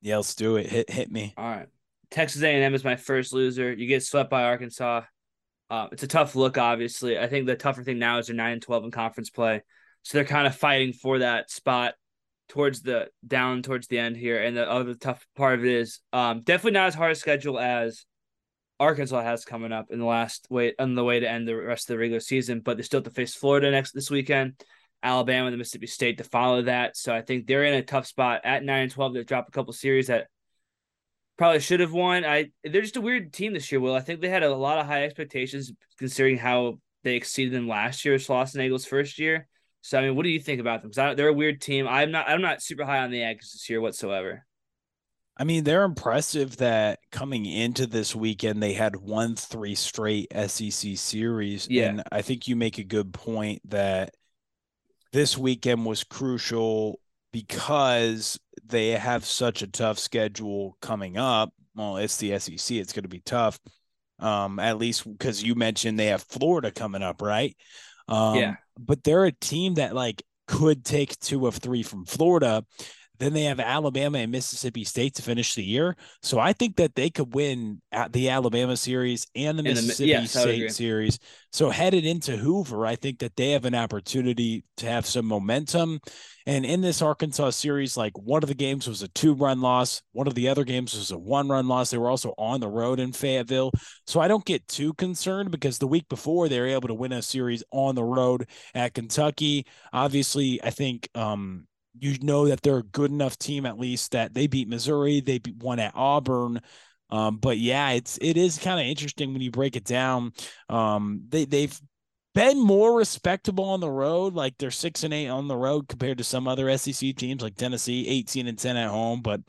Yeah, let's do it. Hit hit me. All right. Texas A&M is my first loser. You get swept by Arkansas. Uh, it's a tough look, obviously. I think the tougher thing now is they're nine and twelve in conference play, so they're kind of fighting for that spot towards the down towards the end here. And the other tough part of it is um, definitely not as hard a schedule as Arkansas has coming up in the last way on the way to end the rest of the regular season. But they still have to face Florida next this weekend, Alabama, the Mississippi State to follow that. So I think they're in a tough spot at nine and twelve. They dropped a couple series that probably should have won. I they're just a weird team this year. Will I think they had a lot of high expectations considering how they exceeded them last year, Schlossnagle's first year. So I mean, what do you think about them? Because they're a weird team. I'm not. I'm not super high on the Aggies this year whatsoever. I mean, they're impressive that coming into this weekend they had won three straight SEC series. Yeah. And I think you make a good point that this weekend was crucial because they have such a tough schedule coming up. Well, it's the SEC. It's going to be tough. Um, at least because you mentioned they have Florida coming up, right? Um, yeah. But they're a team that like could take two of three from Florida. Then they have Alabama and Mississippi State to finish the year. So I think that they could win at the Alabama series and the Mississippi the, State series. So headed into Hoover, I think that they have an opportunity to have some momentum. And in this Arkansas series, like one of the games was a two run loss, one of the other games was a one run loss. They were also on the road in Fayetteville. So I don't get too concerned because the week before they were able to win a series on the road at Kentucky. Obviously, I think um, you know that they're a good enough team at least that they beat Missouri, they beat one at Auburn. Um, but yeah, it's it is kind of interesting when you break it down. Um, they they've been more respectable on the road. Like they're six and eight on the road compared to some other SEC teams like Tennessee, 18 and 10 at home. But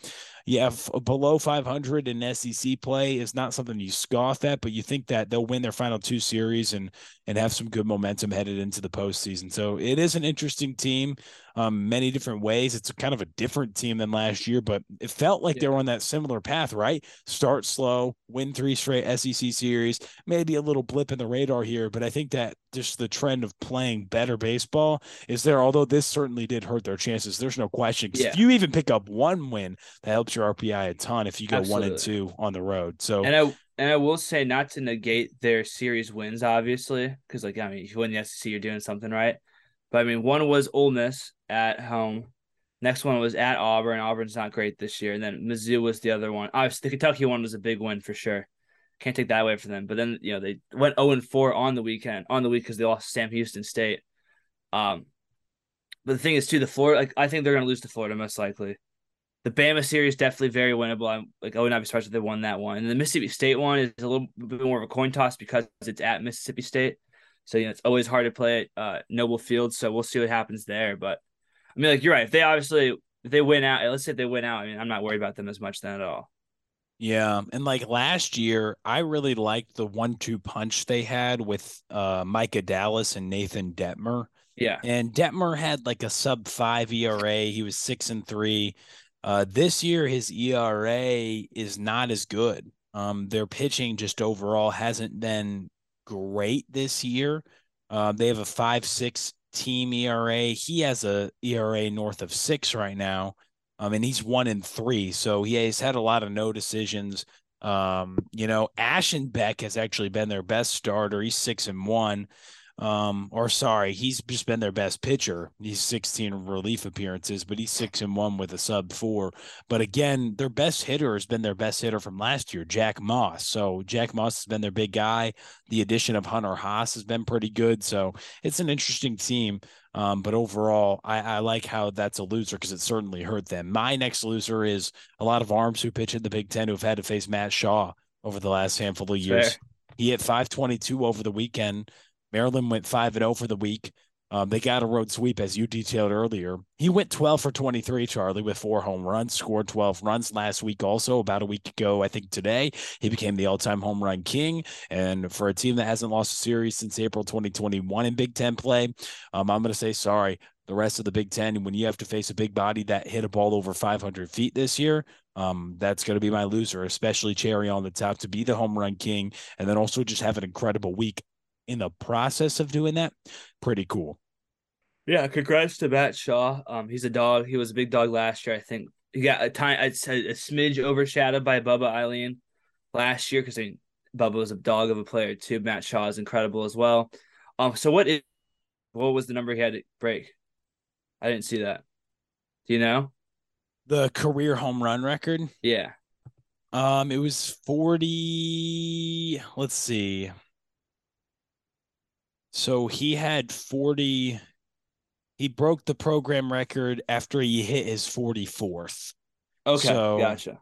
yeah, f- below 500 in SEC play is not something you scoff at, but you think that they'll win their final two series and and have some good momentum headed into the postseason. So it is an interesting team, um, many different ways. It's kind of a different team than last year, but it felt like yeah. they were on that similar path, right? Start slow, win three straight SEC series, maybe a little blip in the radar here, but I think that just the trend of playing better baseball is there. Although this certainly did hurt their chances, there's no question. Yeah. If you even pick up one win, that helps your RPI a ton if you go Absolutely. one and two on the road. So and I and I will say not to negate their series wins, obviously, because like I mean, if you win the SEC, you're doing something right. But I mean, one was Ole Miss at home. Next one was at Auburn. Auburn's not great this year. And then Mizzou was the other one. Obviously, the Kentucky one was a big win for sure. Can't take that away from them. But then, you know, they went 0 and 4 on the weekend, on the week because they lost Sam Houston State. Um, but the thing is, too, the Florida, like, I think they're going to lose to Florida most likely. The Bama series definitely very winnable. I'm like I would not be surprised if they won that one. And the Mississippi State one is a little bit more of a coin toss because it's at Mississippi State. So you know it's always hard to play at uh, Noble Field. So we'll see what happens there. But I mean, like you're right. If they obviously if they win out, let's say they win out, I mean, I'm not worried about them as much then at all. Yeah, and like last year, I really liked the one-two punch they had with uh, Micah Dallas and Nathan Dettmer. Yeah, and Dettmer had like a sub five ERA. He was six and three. Uh, this year, his ERA is not as good. Um, their pitching just overall hasn't been great this year. Uh, they have a five six team ERA. He has a ERA north of six right now. Um, and he's one in three, so he has had a lot of no decisions. Um, you know, Aschenbeck has actually been their best starter. He's six and one. Um, or sorry, he's just been their best pitcher. He's 16 relief appearances, but he's six and one with a sub four. But again, their best hitter has been their best hitter from last year, Jack Moss. So Jack Moss has been their big guy. The addition of Hunter Haas has been pretty good. So it's an interesting team. Um, but overall, I, I like how that's a loser because it certainly hurt them. My next loser is a lot of arms who pitch in the Big Ten who have had to face Matt Shaw over the last handful of years. Fair. He hit 522 over the weekend. Maryland went 5 and 0 for the week. Um, they got a road sweep, as you detailed earlier. He went 12 for 23, Charlie, with four home runs, scored 12 runs last week, also about a week ago. I think today he became the all time home run king. And for a team that hasn't lost a series since April 2021 in Big Ten play, um, I'm going to say sorry. The rest of the Big Ten, when you have to face a big body that hit a ball over 500 feet this year, um, that's going to be my loser, especially Cherry on the top to be the home run king, and then also just have an incredible week in the process of doing that, pretty cool. Yeah, congrats to Matt Shaw. Um, he's a dog. He was a big dog last year. I think he got a time a, a smidge overshadowed by Bubba Eileen last year because I mean Bubba was a dog of a player too. Matt Shaw is incredible as well. Um, so what is what was the number he had to break? I didn't see that. Do you know? The career home run record? Yeah. Um, it was 40. Let's see. So he had 40. He broke the program record after he hit his 44th. Okay, so, gotcha.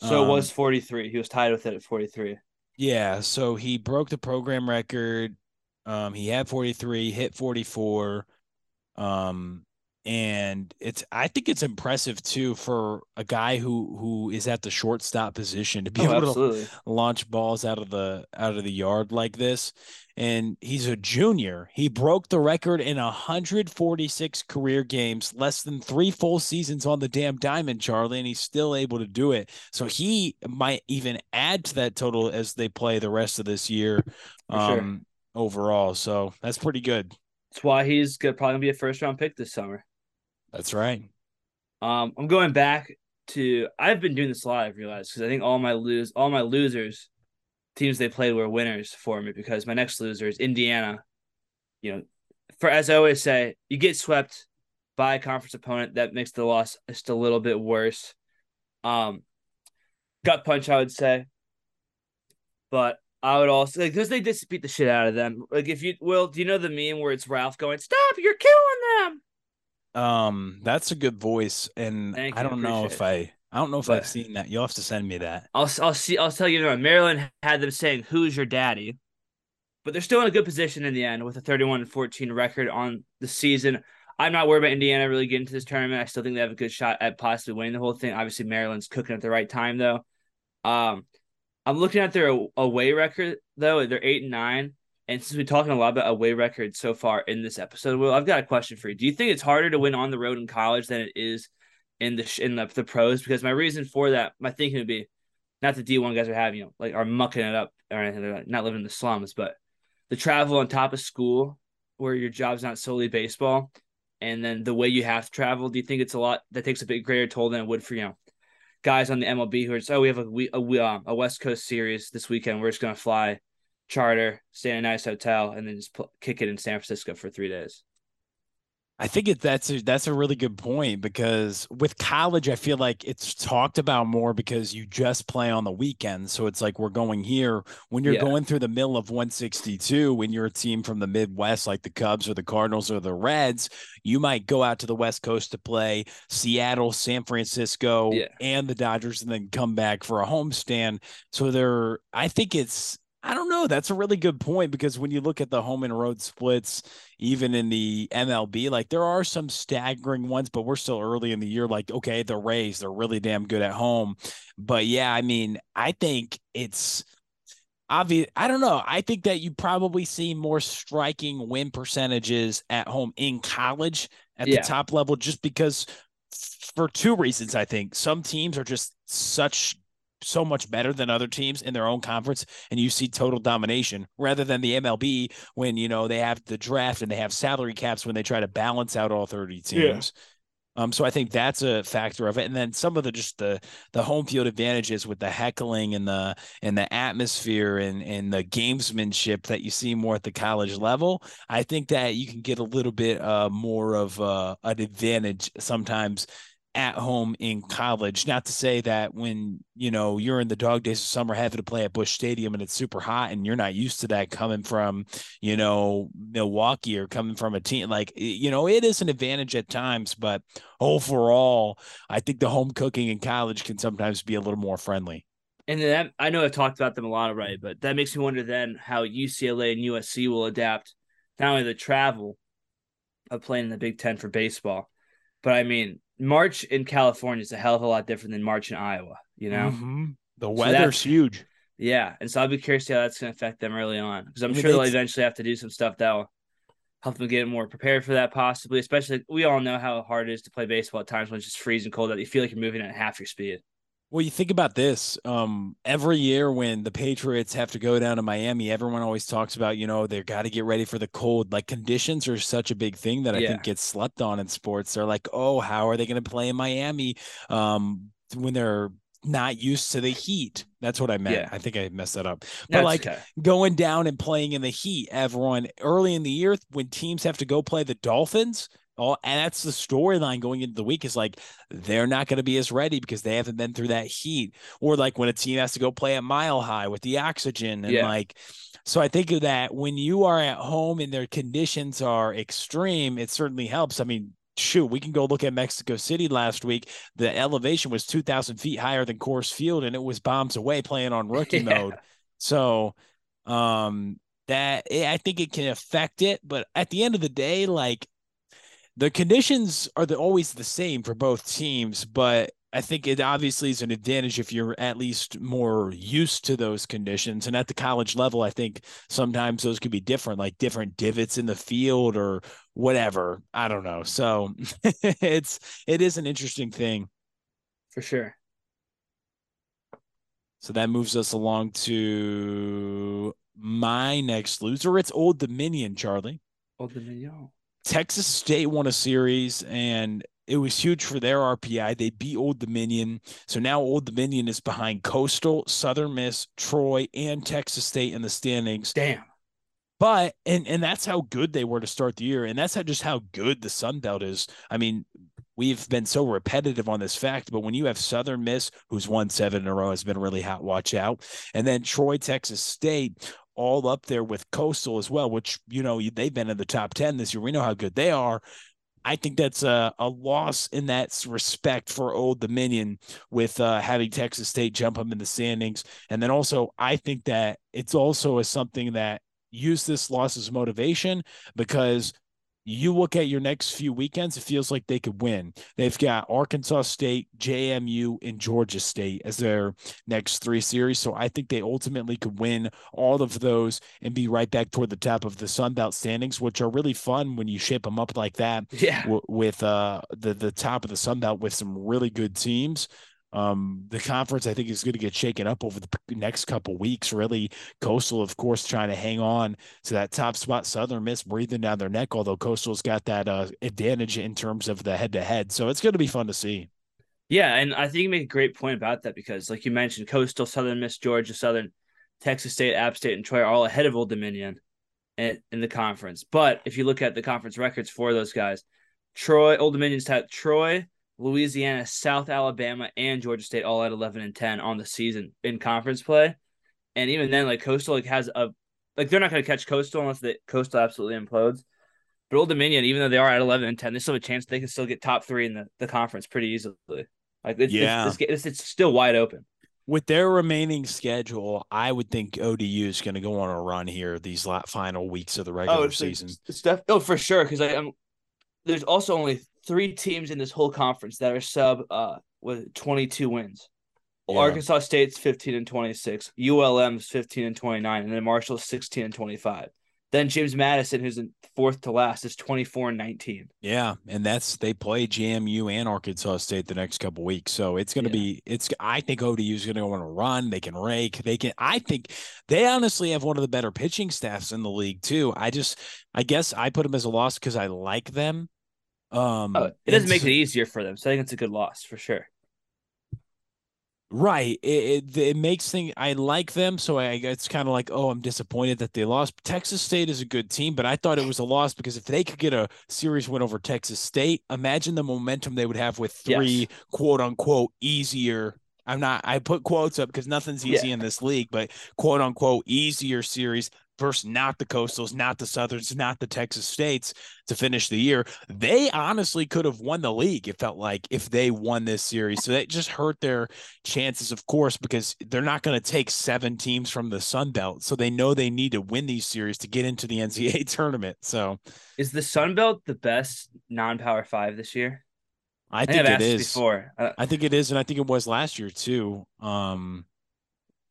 So um, it was 43. He was tied with it at 43. Yeah, so he broke the program record. Um, he had 43, hit 44. Um, and it's I think it's impressive too for a guy who who is at the shortstop position to be oh, able absolutely. to launch balls out of the out of the yard like this. And he's a junior. He broke the record in 146 career games, less than three full seasons on the damn diamond, Charlie, and he's still able to do it. So he might even add to that total as they play the rest of this year um, sure. overall. So that's pretty good. That's why he's good, probably gonna be a first round pick this summer. That's right. Um, I'm going back to I've been doing this a lot. I've realized because I think all my lose all my losers teams they played were winners for me because my next loser is Indiana. You know, for as I always say, you get swept by a conference opponent that makes the loss just a little bit worse. Um, gut punch, I would say, but I would also like because they just beat the shit out of them. Like if you will, do you know the meme where it's Ralph going, "Stop! You're killing them." Um, that's a good voice, and Thank I don't know if I, I don't know if but I've seen that. You'll have to send me that. I'll, I'll see. I'll tell you now. Maryland had them saying, "Who's your daddy?" But they're still in a good position in the end with a 31 and 14 record on the season. I'm not worried about Indiana really getting to this tournament. I still think they have a good shot at possibly winning the whole thing. Obviously, Maryland's cooking at the right time though. Um, I'm looking at their away record though. They're eight and nine. And since we're talking a lot about away records so far in this episode, well, I've got a question for you. Do you think it's harder to win on the road in college than it is in the in the, the pros? Because my reason for that, my thinking would be, not the D one guys are having, you know, like are mucking it up or anything. They're not living in the slums, but the travel on top of school, where your job's not solely baseball, and then the way you have to travel. Do you think it's a lot that takes a bit greater toll than it would for you know guys on the MLB who are just, oh we have a we a, um, a West Coast series this weekend. We're just gonna fly charter, stay in a nice hotel, and then just pl- kick it in San Francisco for three days. I think it, that's a, that's a really good point because with college, I feel like it's talked about more because you just play on the weekends. So it's like we're going here when you're Yeah. going through the middle of 162. When you're a team from the Midwest, like the Cubs or the Cardinals or the Reds, you might go out to the West Coast to play Seattle, San Francisco, Yeah. and the Dodgers, and then come back for a homestand. So there, I think it's. I don't know. That's a really good point because when you look at the home and road splits, even in the MLB, like there are some staggering ones, but we're still early in the year. Like, okay, the Rays, they're really damn good at home. But yeah, I mean, I think it's obvious. I don't know. I think that you probably see more striking win percentages at home in college at Yeah. the top level, just because for two reasons, I think some teams are just such so much better than other teams in their own conference and you see total domination rather than the MLB when you know they have the draft and they have salary caps when they try to balance out all 30 Yeah. teams. Um, so I think that's a factor of it, and then some of the just the the home field advantages with the heckling and the and the atmosphere and and the gamesmanship that you see more at the college level. I think that you can get a little bit uh more of uh, an advantage sometimes at home in college. Not to say that when you know you're in the dog days of summer having to play at Busch Stadium and it's super hot and you're not used to that coming from you know Milwaukee or coming from a team like you know it is an advantage at times, but overall, I think the home cooking in college can sometimes be a little more friendly. And then I know I've talked about them a lot already, but that makes me wonder then how UCLA and USC will adapt not only the travel of playing in the Big Ten for baseball, but I mean March in California is a hell of a lot different than March in Iowa. You know, Mhm. the weather's that's- huge. yeah, and so I'll be curious to see how that's going to affect them early on because I'm I mean, sure they'll eventually have to do some stuff that'll help them get more prepared for that. Possibly, especially we all know how hard it is to play baseball at times when it's just freezing cold that you feel like you're moving at half your speed. Well, you think about this. Um, every year when the Patriots have to go down to Miami, everyone always talks about, you know, they've got to get ready for the cold. Like conditions are such a big thing that I Yeah. think gets slept on in sports. They're like, oh, how are they going to play in Miami um, when they're not used to the heat? That's what I meant. Yeah. I think I messed that up. But That's like okay. going down and playing in the heat, everyone early in the year when teams have to go play the Dolphins. All and that's the storyline going into the week is like they're not going to be as ready because they haven't been through that heat, or like when a team has to go play at mile high with the oxygen and Yeah. like. So I think of that when you are at home and their conditions are extreme, it certainly helps. I mean, shoot, we can go look at Mexico City last week. The elevation was two thousand feet higher than Coors Field, and it was bombs away playing on rookie Yeah. mode. So, um, that eh, I think it can affect it, but at the end of the day, like the conditions are the, always the same for both teams, but I think it obviously is an advantage if you're at least more used to those conditions. And at the college level, I think sometimes those could be different, like different divots in the field or whatever. I don't know. So it's it is an interesting thing. for sure. So that moves us along to my next loser. It's Old Dominion, Charlie. Old Dominion. Texas State won a series and it was huge for their RPI. They beat Old Dominion. So now Old Dominion is behind Coastal, Southern Miss, Troy, and Texas State in the standings. Damn. But and and that's how good they were to start the year. And that's how just how good the Sun Belt is. I mean, we've been so repetitive on this fact, but when you have Southern Miss, who's won seven in a row, has been really hot, watch out. And then Troy, Texas State, all up there with Coastal as well, which you know they've been in the top 10 this year. We know how good they are. I think that's a, a loss in that respect for Old Dominion with uh, having Texas State jump them in the standings. And then also, I think that it's also a something that use this loss as motivation because you look at your next few weekends, it feels like they could win. They've got Arkansas State, JMU, and Georgia State as their next three series. So I think they ultimately could win all of those and be right back toward the top of the Sun Belt standings, which are really fun when you shape them up like that Yeah. w- with uh the the top of the Sun Belt with some really good teams. Um, the conference I think is going to get shaken up over the next couple weeks. Really, Coastal, of course, trying to hang on to that top spot. Southern Miss breathing down their neck, although Coastal's got that uh, advantage in terms of the head to head. So it's going to be fun to see. Yeah, and I think you make a great point about that because, like you mentioned, Coastal, Southern Miss, Georgia, Southern, Texas State, App State, and Troy are all ahead of Old Dominion in, in the conference. But if you look at the conference records for those guys, Troy, Old Dominion's had Troy, Louisiana, South Alabama, and Georgia State all at eleven and ten on the season in conference play. And even then, like Coastal like has a like they're not going to catch Coastal unless the Coastal absolutely implodes. But Old Dominion, even though they are at eleven and ten, they still have a chance they can still get top three in the, the conference pretty easily. Like it's, Yeah. it's, it's, it's still wide open. With their remaining schedule, I would think ODU is going to go on a run here these final weeks of the oh, regular it's, season. Def- oh, for sure. Because I'm there's also only three teams in this whole conference that are sub uh with 22 wins. Yeah. Arkansas State's 15 and 26, ULM's 15 and 29, and then Marshall's 16 and 25. Then James Madison, who's in fourth to last, is 24 and 19. Yeah, and that's they play JMU and Arkansas State the next couple weeks, so it's going to Yeah. be it's. I think ODU is going to go on a run. They can rake. They can. I think they honestly have one of the better pitching staffs in the league too. I just, I guess I put them as a loss because I like them. Um, Oh, it doesn't make it easier for them, so I think it's a good loss for sure. Right. It, it it makes things I like them, so I it's kind of like, oh, I'm disappointed that they lost. Texas State is a good team, but I thought it was a loss because if they could get a series win over Texas State, imagine the momentum they would have with Yes. three quote unquote easier. I'm not I put quotes up because nothing's easy Yeah. in this league, but quote unquote easier series versus not the coastals, not the southerns, not the Texas states to finish the year. They honestly could have won the league, it felt like, if they won this series. So that just hurt their chances, of course, because they're not going to take seven teams from the Sun Belt. So they know they need to win these series to get into the NCAA tournament. So Is the Sun Belt the best non-power five this year? I I think I've it asked is. before. Uh, I think it is, and I think it was last year too. Um,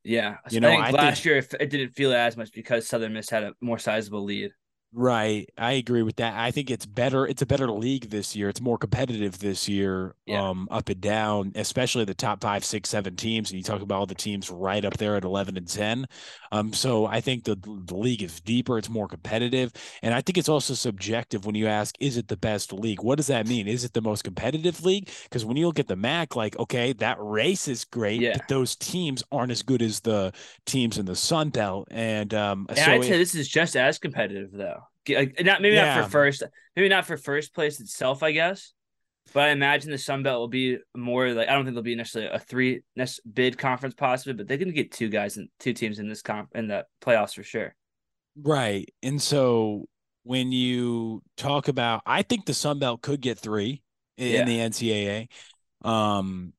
yeah, You I think I last think- year it, it didn't feel as much because Southern Miss had a more sizable lead. Right. I agree with that. I think it's better. It's a better league this year. It's more competitive this year, Yeah. um, up and down, especially the top five, six, seven teams. And you talk about all the teams right up there at 11 and 10. Um, so I think the, the league is deeper. It's more competitive. And I think it's also subjective when you ask, is it the best league? What does that mean? Is it the most competitive league? Because when you look at the MAC, like, okay, that race is great, Yeah. but those teams aren't as good as the teams in the Sun Belt. And, um, And so I'd say this is just as competitive though. Not maybe not for first, maybe not for first place itself, I guess. But I imagine the Sun Belt will be more like I don't think there'll be necessarily a three bid conference possibly, but they're going to get two guys and two teams in this comp in the playoffs for sure. Right. And so when you talk about, I think the Sun Belt could get three in Yeah. the NCAA. Um,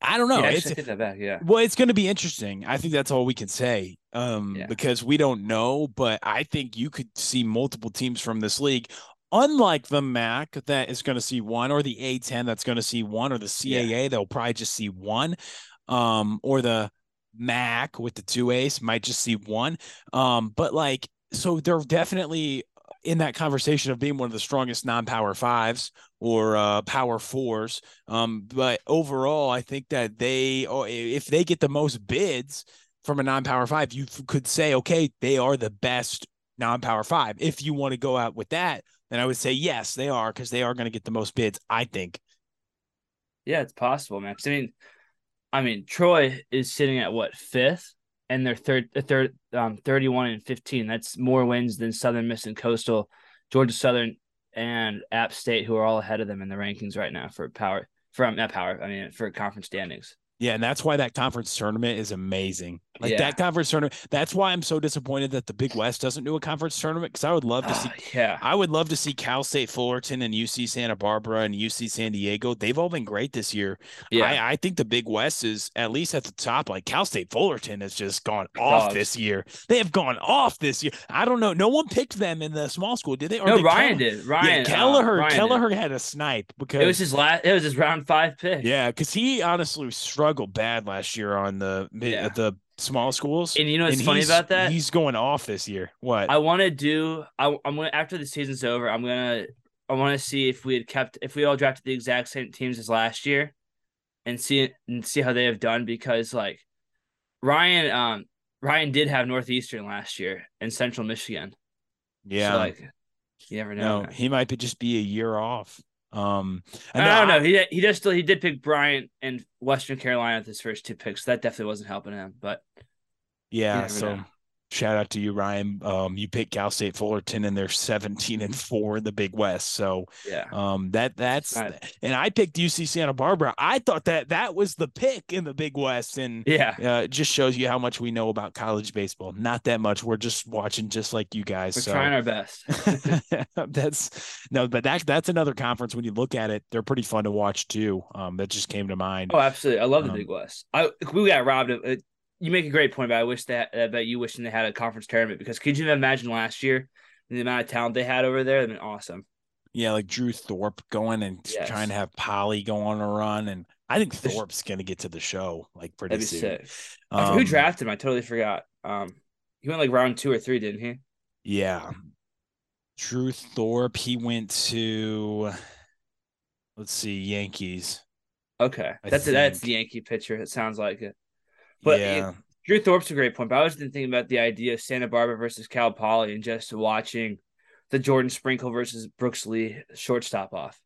I don't know. yeah, it's I that back. Yeah, well, it's going to be interesting. I think that's all we can say. Um, Yeah. because we don't know, but I think you could see multiple teams from this league. Unlike the MAC that is going to see one, or the A10 that's going to see one, or the CAA they'll probably just see one, um, or the MAC with the two A's might just see one. Um, but like, so they're definitely in that conversation of being one of the strongest non-power fives or uh, power fours. Um, but overall, I think that they, or if they get the most bids from a non-power five, you could say, okay, they are the best non-power five. If you want to go out with that, then I would say yes, they are because they are going to get the most bids. I think. yeah, it's possible, man. I mean, I mean, Troy is sitting at what fifth, and they're third, uh, third, um, thirty-one and fifteen. That's more wins than Southern Miss and Coastal, Georgia Southern, and App State, who are all ahead of them in the rankings right now for power. From not power, I mean for conference standings. Yeah, and that's why that conference tournament is amazing. Like Yeah. that conference tournament. That's why I'm so disappointed that the Big West doesn't do a conference tournament because I would love to see Ah, yeah, I would love to see Cal State Fullerton and UC Santa Barbara and UC San Diego. They've all been great this year. yeah. I, I think the Big West is at least at the top. Like Cal State Fullerton has just gone off this year. They have gone off this year. I don't know. No one picked them in the small school, did they? Or no, did Ryan did. Ryan, yeah, uh, Kelleher. Did. Kelleher had a snipe because It was his last. It was his round five pick. yeah, because he honestly struggled bad last year on the mid Yeah. the small schools. And you know what's And funny about that? He's going off this year. What? I want to do. I, I'm gonna after the season's over. I'm gonna. I want to see if we had kept if we all drafted the exact same teams as last year, and see and see how they have done because like Ryan, um, Ryan did have Northeastern last year and Central Michigan. yeah. so, like you never know. no, he might be just be a year off. Um, I don't know. He he just still he did pick Bryant and Western Carolina at his first two picks. That definitely wasn't helping him, but Yeah, so know. Shout out to you, Ryan. Um, you picked Cal State Fullerton, and they're 17 and four in the Big West. So yeah, um, that that's and I picked UC Santa Barbara. I thought that that was the pick in the Big West, and yeah, uh, it just shows you how much we know about college baseball. Not that much. We're just watching, just like you guys. We're so. trying our best. that's no, but that that's another conference. When you look at it, they're pretty fun to watch too. Um, that just came to mind. Oh, absolutely. I love the Um, Big West. I we got robbed of it. You make a great point, but I wish that about you wishing they had a conference tournament because could you imagine last year the amount of talent they had over there? That'd been awesome. Yeah, like Drew Thorpe going and Yes. trying to have Poly go on a run, and I think Thorpe's going to get to the show like pretty That'd soon. sick. Forget who Um, drafted him? I totally forgot. Um, he went like round two or three, didn't he? Yeah, Drew Thorpe. He went to let's see, Yankees. Okay, I that's that's the. Yankee pitcher. It sounds like it. But yeah, Drew Thorpe's a great point. But I was thinking about the idea of Santa Barbara versus Cal Poly and just watching the Jordan Sprinkle versus Brooks Lee shortstop off.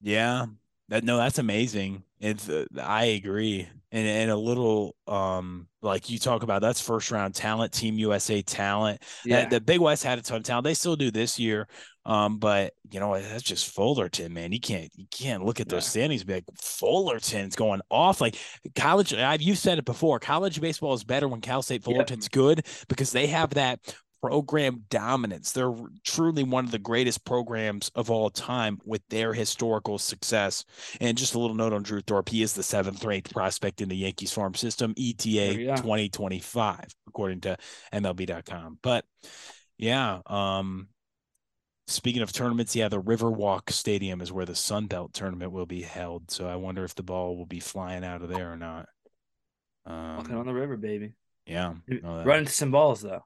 yeah. That no, that's amazing. It's uh, I agree, and and a little um like you talk about that's first round talent, Team USA talent. Yeah, That- the Big West had a ton of talent. They still do this year. Um, but you know, that's just Fullerton, man. You can't you can't look at those Yeah. standings and be like Fullerton's going off. Like college, I've you've said it before. College baseball is better when Cal State Yep. Fullerton's good because they have that program dominance. They're truly one of the greatest programs of all time with their historical success. And just a little note on Drew Thorpe. He is the seventh ranked prospect in the Yankees farm system, ETA 2025, according to MLB.com. But yeah, um, speaking of tournaments, yeah, the Riverwalk Stadium is where the Sun Belt tournament will be held. So I wonder if the ball will be flying out of there or not. walking Um, on the river, baby. yeah, Run into some balls though.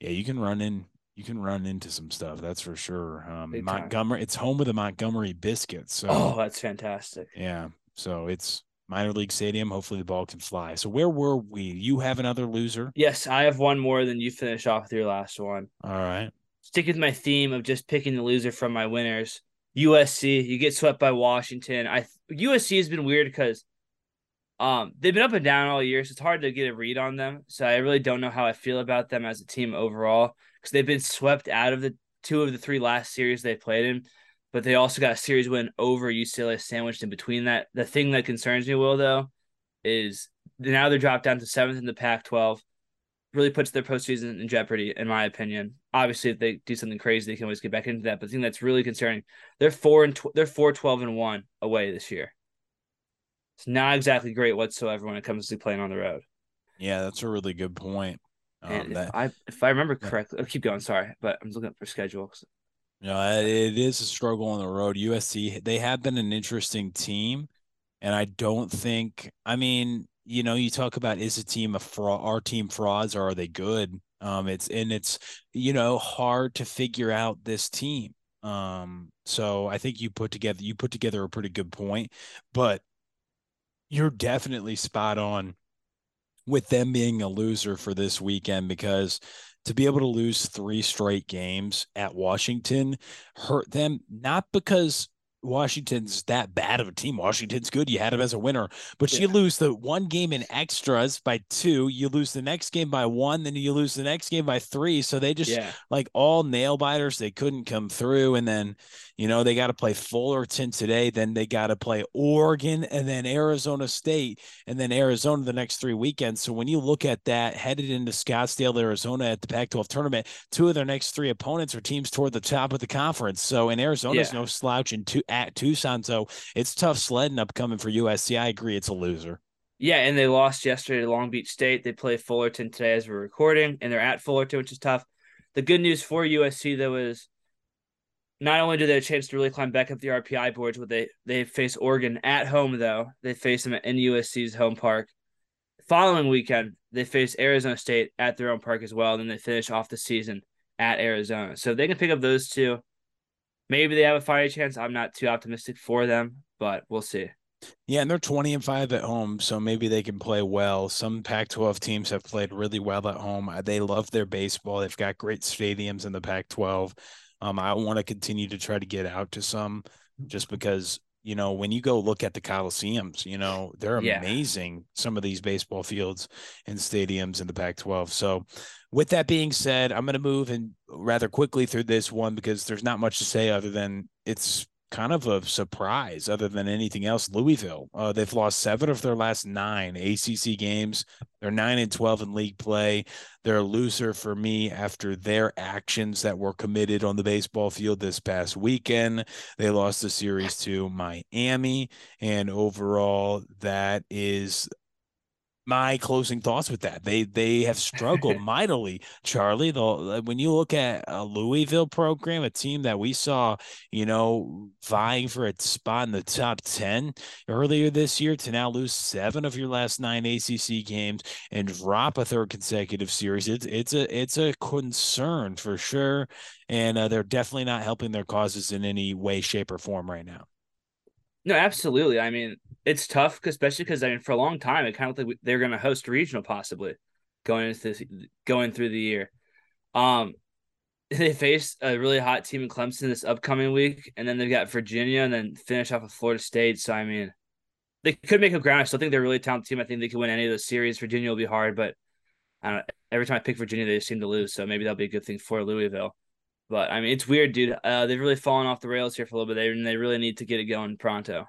Yeah, you can run in. You can run into some stuff. That's for sure. Um, Big time. Montgomery. It's home of the Montgomery Biscuits. So Oh, that's fantastic. yeah, so it's minor league stadium. Hopefully the ball can fly. So where were we? You have another loser. Yes, I have one more than you finish off with your last one. All right. Stick with my theme of just picking the loser from my winners. USC, you get swept by Washington. I USC has been weird because um they've been up and down all year, so it's hard to get a read on them. So I really don't know how I feel about them as a team overall because they've been swept out of the two of the three last series they played in, but they also got a series win over UCLA sandwiched in between that. The thing that concerns me, Will, though, is now they're dropped down to seventh in the Pac-12 really puts their postseason in jeopardy, in my opinion. Obviously, if they do something crazy, they can always get back into that. But the thing that's really concerning, they're four and tw- they're four twelve and one away this year. It's not exactly great whatsoever when it comes to playing on the road. Yeah, that's a really good point. And Um, if that I if I remember Yeah. correctly, I'll keep going. Sorry, but I'm looking for schedules. know, it is a struggle on the road. USC they have been an interesting team, and I don't think. I mean, you know, you talk about is a team a fraud? Our team frauds or are they good? Um, it's and it's you know hard to figure out this team. Um, so I think you put together you put together a pretty good point, but you're definitely spot on with them being a loser for this weekend because to be able to lose three straight games at Washington hurt them, not because Washington's that bad of a team. Washington's good. You had them as a winner, but you lose the one game in extras by two. You lose the next game by one, then you lose the next game by three. So they just Yeah, like all nail biters. They couldn't come through. And then, you know, they got to play Fullerton today. Then they got to play Oregon and then Arizona State and then Arizona the next three weekends. So when you look at that headed into Scottsdale, Arizona at the Pac 12 tournament, two of their next three opponents are teams toward the top of the conference. So, in Arizona's Yeah. no slouch in two, at Tucson. So it's tough sledding upcoming for USC. I agree. It's a loser. yeah, and they lost yesterday to Long Beach State. They play Fullerton today as we're recording, and they're at Fullerton, which is tough. The good news for USC though is not only do they have a chance to really climb back up the RPI boards, but they they face Oregon at home though. They face them in USC's home park. Following weekend, they face Arizona State at their own park as well. And then they finish off the season at Arizona. So if they can pick up those two, maybe they have a fighting chance. I'm not too optimistic for them, but we'll see. Yeah, and they're 20 and 5 at home, so maybe they can play well. Some Pac 12 teams have played really well at home. They love their baseball. They've got great stadiums in the Pac 12. Um, I want to continue to try to get out to some just because you know, when you go look at the Coliseums, you know, they're Yeah. amazing, some of these baseball fields and stadiums in the Pac 12. So, with that being said, I'm going to move in rather quickly through this one because there's not much to say other than it's kind of a surprise other than anything else. Louisville, uh, they've lost seven of their last nine ACC games. They're nine and 12 in league play. They're a loser for me after their actions that were committed on the baseball field this past weekend. They lost the series to Miami. And overall, that is my closing thoughts with that. They they have struggled mightily, Charlie. Though when you look at a Louisville program, a team that we saw, you know, vying for a spot in the top ten earlier this year, to now lose seven of your last nine ACC games and drop a third consecutive series, it's it's a it's a concern for sure, and uh, they're definitely not helping their causes in any way, shape, or form right now. No, absolutely. I mean, it's tough, especially because I mean, for a long time, it kind of like they're going to host regional possibly going into this, going through the year. Um, they face a really hot team in Clemson this upcoming week, and then they've got Virginia, and then finish off with Florida State. So I mean, they could make a ground. I still think they're a really talented team. I think they could win any of those series. Virginia will be hard, but I don't. Every time I pick Virginia, they seem to lose. So maybe that'll be a good thing for Louisville. But I mean, it's weird, dude. Uh, they've really fallen off the rails here for a little bit. They they really need to get it going pronto.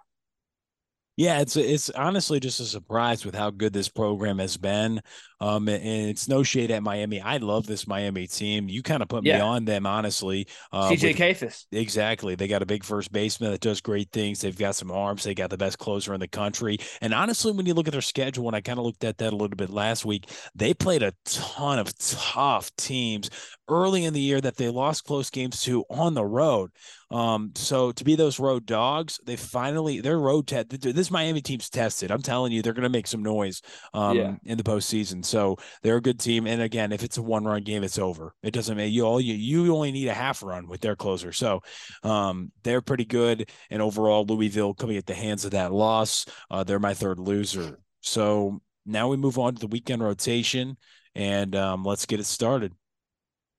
Yeah, it's it's honestly just a surprise with how good this program has been. Um, and it's no shade at Miami. I love this Miami team. You kind of put Yeah. me on them, honestly. Uh, CJ Kayfus. Exactly. They got a big first baseman that does great things. They've got some arms. They got the best closer in the country. And honestly, when you look at their schedule, and I kind of looked at that a little bit last week, they played a ton of tough teams early in the year that they lost close games to on the road. Um, so to be those road dogs, they finally their road test. This Miami team's tested. I'm telling you, they're going to make some noise um, Yeah. in the postseason. So they're a good team. And again, if it's a one run game, it's over. It doesn't matter. You all you you only need a half run with their closer. So um, they're pretty good. And overall, Louisville coming at the hands of that loss, uh, they're my third loser. So now we move on to the weekend rotation, and um, let's get it started.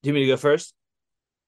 Do you want me to go first?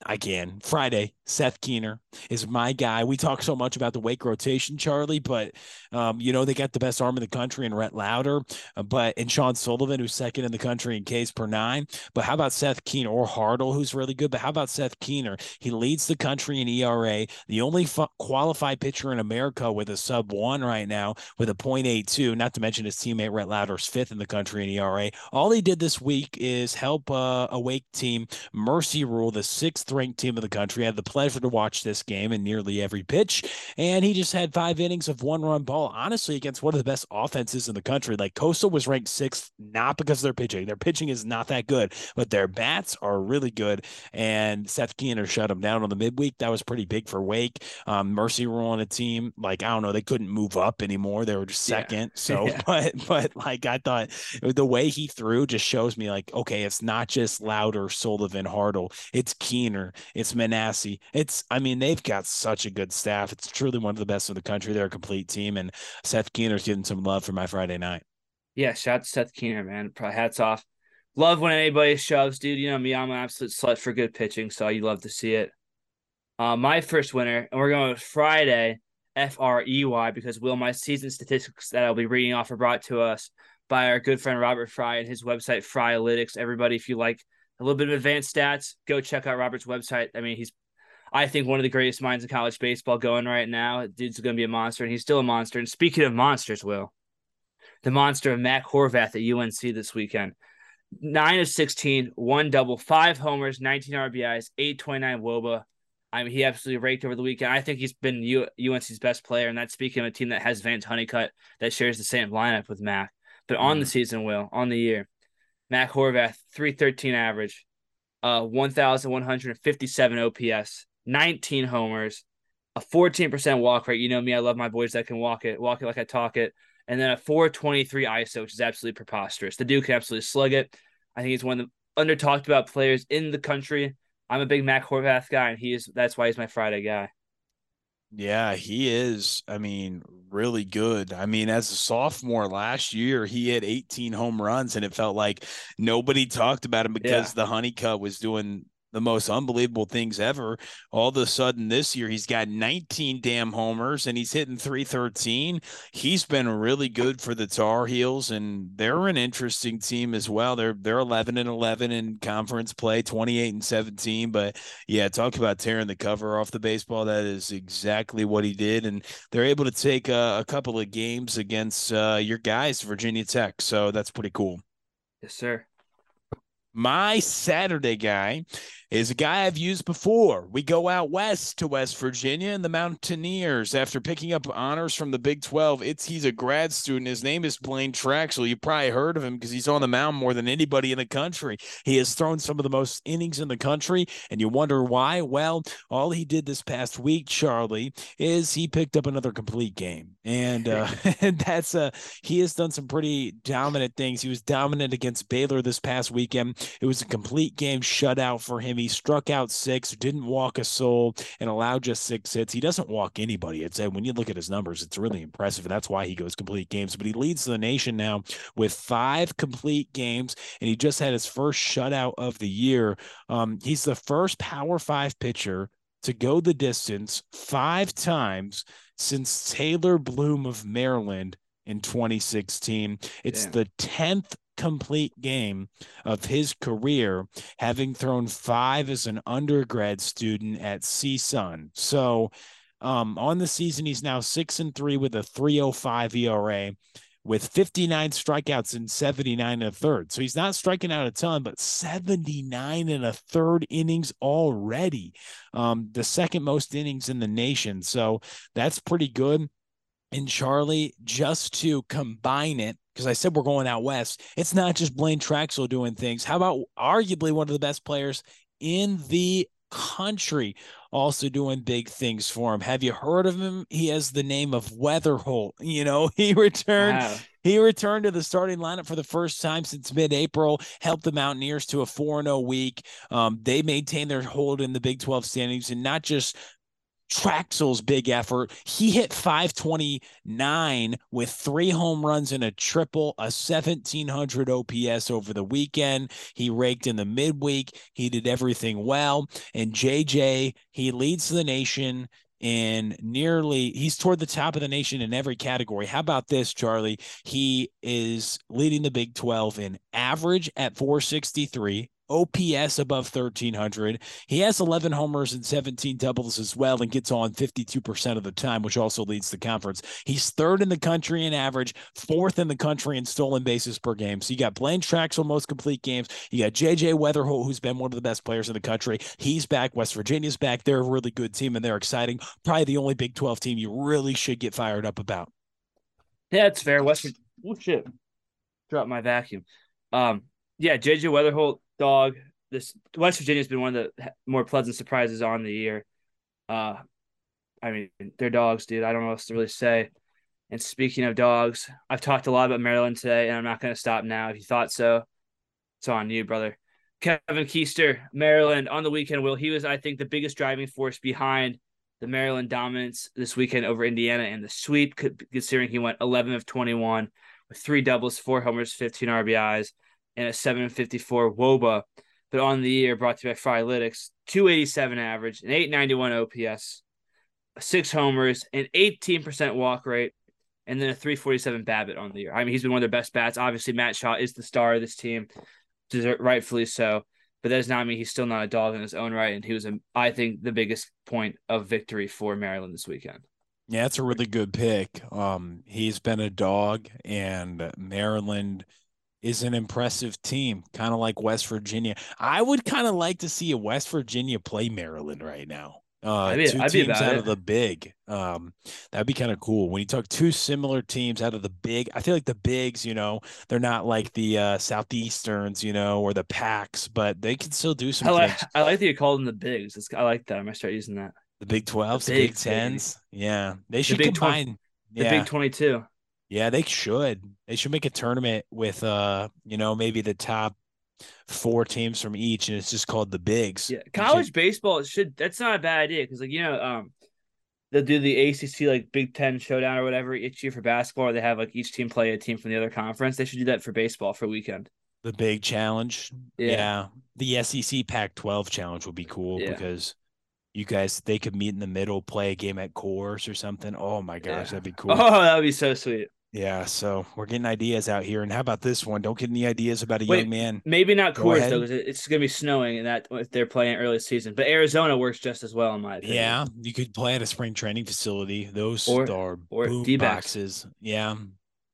I can. Friday, Seth Keener is my guy. We talk so much about the wake rotation, Charlie, but um, you know they got the best arm in the country in Rhett Lowder, uh, but and Sean Sullivan, who's second in the country in Ks per nine. But how about Seth Keener or Hartle, who's really good? But how about Seth Keener? He leads the country in ERA, the only qualified pitcher in America with a sub one right now with a .82. Not to mention his teammate Rhett Lowder's fifth in the country in ERA. All he did this week is help uh, a Wake team Mercy Rule, the sixth ranked team of the country. I had the pleasure to watch this game in nearly every pitch, and he just had five innings of one run ball, honestly, against one of the best offenses in the country. Like Coastal was ranked sixth, not because of their pitching. Their pitching is not that good, but their bats are really good. And Seth Keener shut him down on the midweek. That was pretty big for Wake. Um, Mercy Rule on a team, like, I don't know, they couldn't move up anymore. They were just Yeah. second. So, Yeah. but, but like, I thought the way he threw just shows me like okay it's not just Lowder sullivan hartle it's keener it's Minacci. it's i mean they've got such a good staff it's truly one of the best in the country they're a complete team and seth keener's getting some love for my friday night Yeah, shout out to Seth Keener, man. Hats off. Love when anybody shoves, dude. You know me, I'm an absolute slut for good pitching, so you love to see it. Uh, my first winner, and we're going with Friday, F R E Y, because Will, my season statistics that I'll be reading off are brought to us by our good friend Robert Frey and his website Fryalytics. Everybody, if you like a little bit of advanced stats, go check out Robert's website. I mean, he's I think one of the greatest minds in college baseball going right now. Dude's going to be a monster, and he's still a monster. And speaking of monsters, Will, the monster of Mac Horvath at UNC this weekend. Nine of 16, one double, five homers, 19 RBIs, 829 Woba. I mean, he absolutely raked over the weekend. I think he's been U- UNC's best player, and that's speaking of a team that has Vance Honeycutt that shares the same lineup with Mac. But on the mm. season, Will, on the year, Mac Horvath, 313 average, uh, 1,157 OPS, 19 homers, a 14% walk rate. You know me, I love my boys that can walk it, walk it like I talk it. And then a 423 ISO, which is absolutely preposterous. The dude can absolutely slug it. I think he's one of the under talked about players in the country. I'm a big Mac Horvath guy, and he is that's why he's my Friday guy. Yeah, he is. I mean, really good. I mean, as a sophomore last year, he had 18 home runs, and it felt like nobody talked about him because the Honeycutt was doing the most unbelievable things ever. All of a sudden this year he's got 19 damn homers and he's hitting 313. He's been really good for the Tar Heels and they're an interesting team as well. They're they're 11 and 11 in conference play, 28 and 17, but yeah, talk about tearing the cover off the baseball. That is exactly what he did and they're able to take a, a couple of games against uh, your guys Virginia Tech. So that's pretty cool. Yes, sir. My Saturday guy is a guy I've used before. We go out west to West Virginia and the Mountaineers after picking up honors from the Big 12. It's he's a grad student. His name is Blaine Traxel. You probably heard of him because he's on the mound more than anybody in the country. He has thrown some of the most innings in the country, and you wonder why? Well, all he did this past week, Charlie, is he picked up another complete game, and uh, that's uh he has done some pretty dominant things. He was dominant against Baylor this past weekend. It was a complete game shutout for him. He struck out six, didn't walk a soul, and allowed just six hits. He doesn't walk anybody. It's when you look at his numbers, it's really impressive, and that's why he goes complete games. But he leads the nation now with five complete games, and he just had his first shutout of the year. Um, he's the first Power Five pitcher to go the distance five times since Taylor Bloom of Maryland in 2016. It's Damn. the 10th complete game of his career, having thrown five as an undergrad student at CSUN. So um, on the season, he's now six and three with a 305 ERA with 59 strikeouts and 79 and a third. So he's not striking out a ton, but 79 and a third innings already. Um, the second most innings in the nation. So that's pretty good. And Charlie, just to combine it, because I said we're going out west, it's not just Blaine Traxel doing things. How about arguably one of the best players in the country also doing big things for him. Have you heard of him? He has the name of Wetherholt. You know, he returned Wow. he returned to the starting lineup for the first time since mid-April, helped the Mountaineers to a 4-0 week. Um, they maintained their hold in the Big 12 standings and not just Traxel's big effort. He hit 529 with three home runs and a triple, a 1700 OPS over the weekend. He raked in the midweek. He did everything well. And JJ, he leads the nation in nearly he's toward the top of the nation in every category. How about this, Charlie? He is leading the Big 12 in average at 463, OPS above 1300. He has 11 homers and 17 doubles as well and gets on 52% of the time, which also leads the conference. He's third in the country in average, fourth in the country in stolen bases per game. So you got Blaine Traxel, most complete games. You got JJ Wetherholt, who's been one of the best players in the country. He's back. West Virginia's back. They're a really good team and they're exciting. Probably the only Big 12 team you really should get fired up about. Yeah, it's fair. West oh shit. Drop my vacuum. Um, yeah, JJ Wetherholt, dog. This West Virginia's been one of the more pleasant surprises on the year. Uh I mean, they're dogs, dude. I don't know what else to really say. And speaking of dogs, I've talked a lot about Maryland today, and I'm not gonna stop now. If you thought so, it's on you, brother. Kevin Keister, Maryland on the weekend. Will he was, I think, the biggest driving force behind the Maryland dominance this weekend over Indiana and the sweep, considering he went 11 of 21 with three doubles, four homers, 15 RBIs, and a 754 WOBA. But on the year, brought to you by Frylytics, 287 average, an 891 OPS, six homers, an 18% walk rate, and then a 347 BABIP on the year. I mean, he's been one of their best bats. Obviously, Matt Shaw is the star of this team, rightfully so. But that does not mean he's still not a dog in his own right. And he was, I think, the biggest point of victory for Maryland this weekend. Yeah, that's a really good pick. Um, he's been a dog, and Maryland is an impressive team, kind of like West Virginia. I would kind of like to see a West Virginia play Maryland right now. Uh, I'd be- two I'd teams out it. of the big. Um, that'd be kind of cool. When you talk two similar teams out of the big, I feel like the bigs, you know, they're not like the uh, southeasterns, you know, or the packs, but they can still do some I like, things. I like that you called them the bigs. It's, I like that. I'm gonna start using that. The Big Twelves, the, Big. Tens. Yeah, they should Big Twen- combine. The yeah. Big 22. Yeah, they should. They should make a tournament with uh, you know, maybe the top four teams from each, and it's just called the bigs. Yeah, college should- baseball should. That's not a bad idea because, like you know, um, they'll do the ACC like Big Ten showdown or whatever each year for basketball, or they have like each team play a team from the other conference. They should do that for baseball for weekend. the big challenge. Yeah. Yeah. the SEC Pac-12 challenge would be cool Yeah. because you guys they could meet in the middle, play a game at Coors or something. Oh my gosh, Yeah. that'd be cool. Oh, that would be so sweet. Yeah, so we're getting ideas out here. And how about this one? Don't get any ideas about a Wait, young man. Maybe not Coors though, because it's going to be snowing and that if they're playing early season. But Arizona works just as well in my opinion. Yeah, you could play at a spring training facility. Those Or- are or boom D-backs. boxes. Yeah,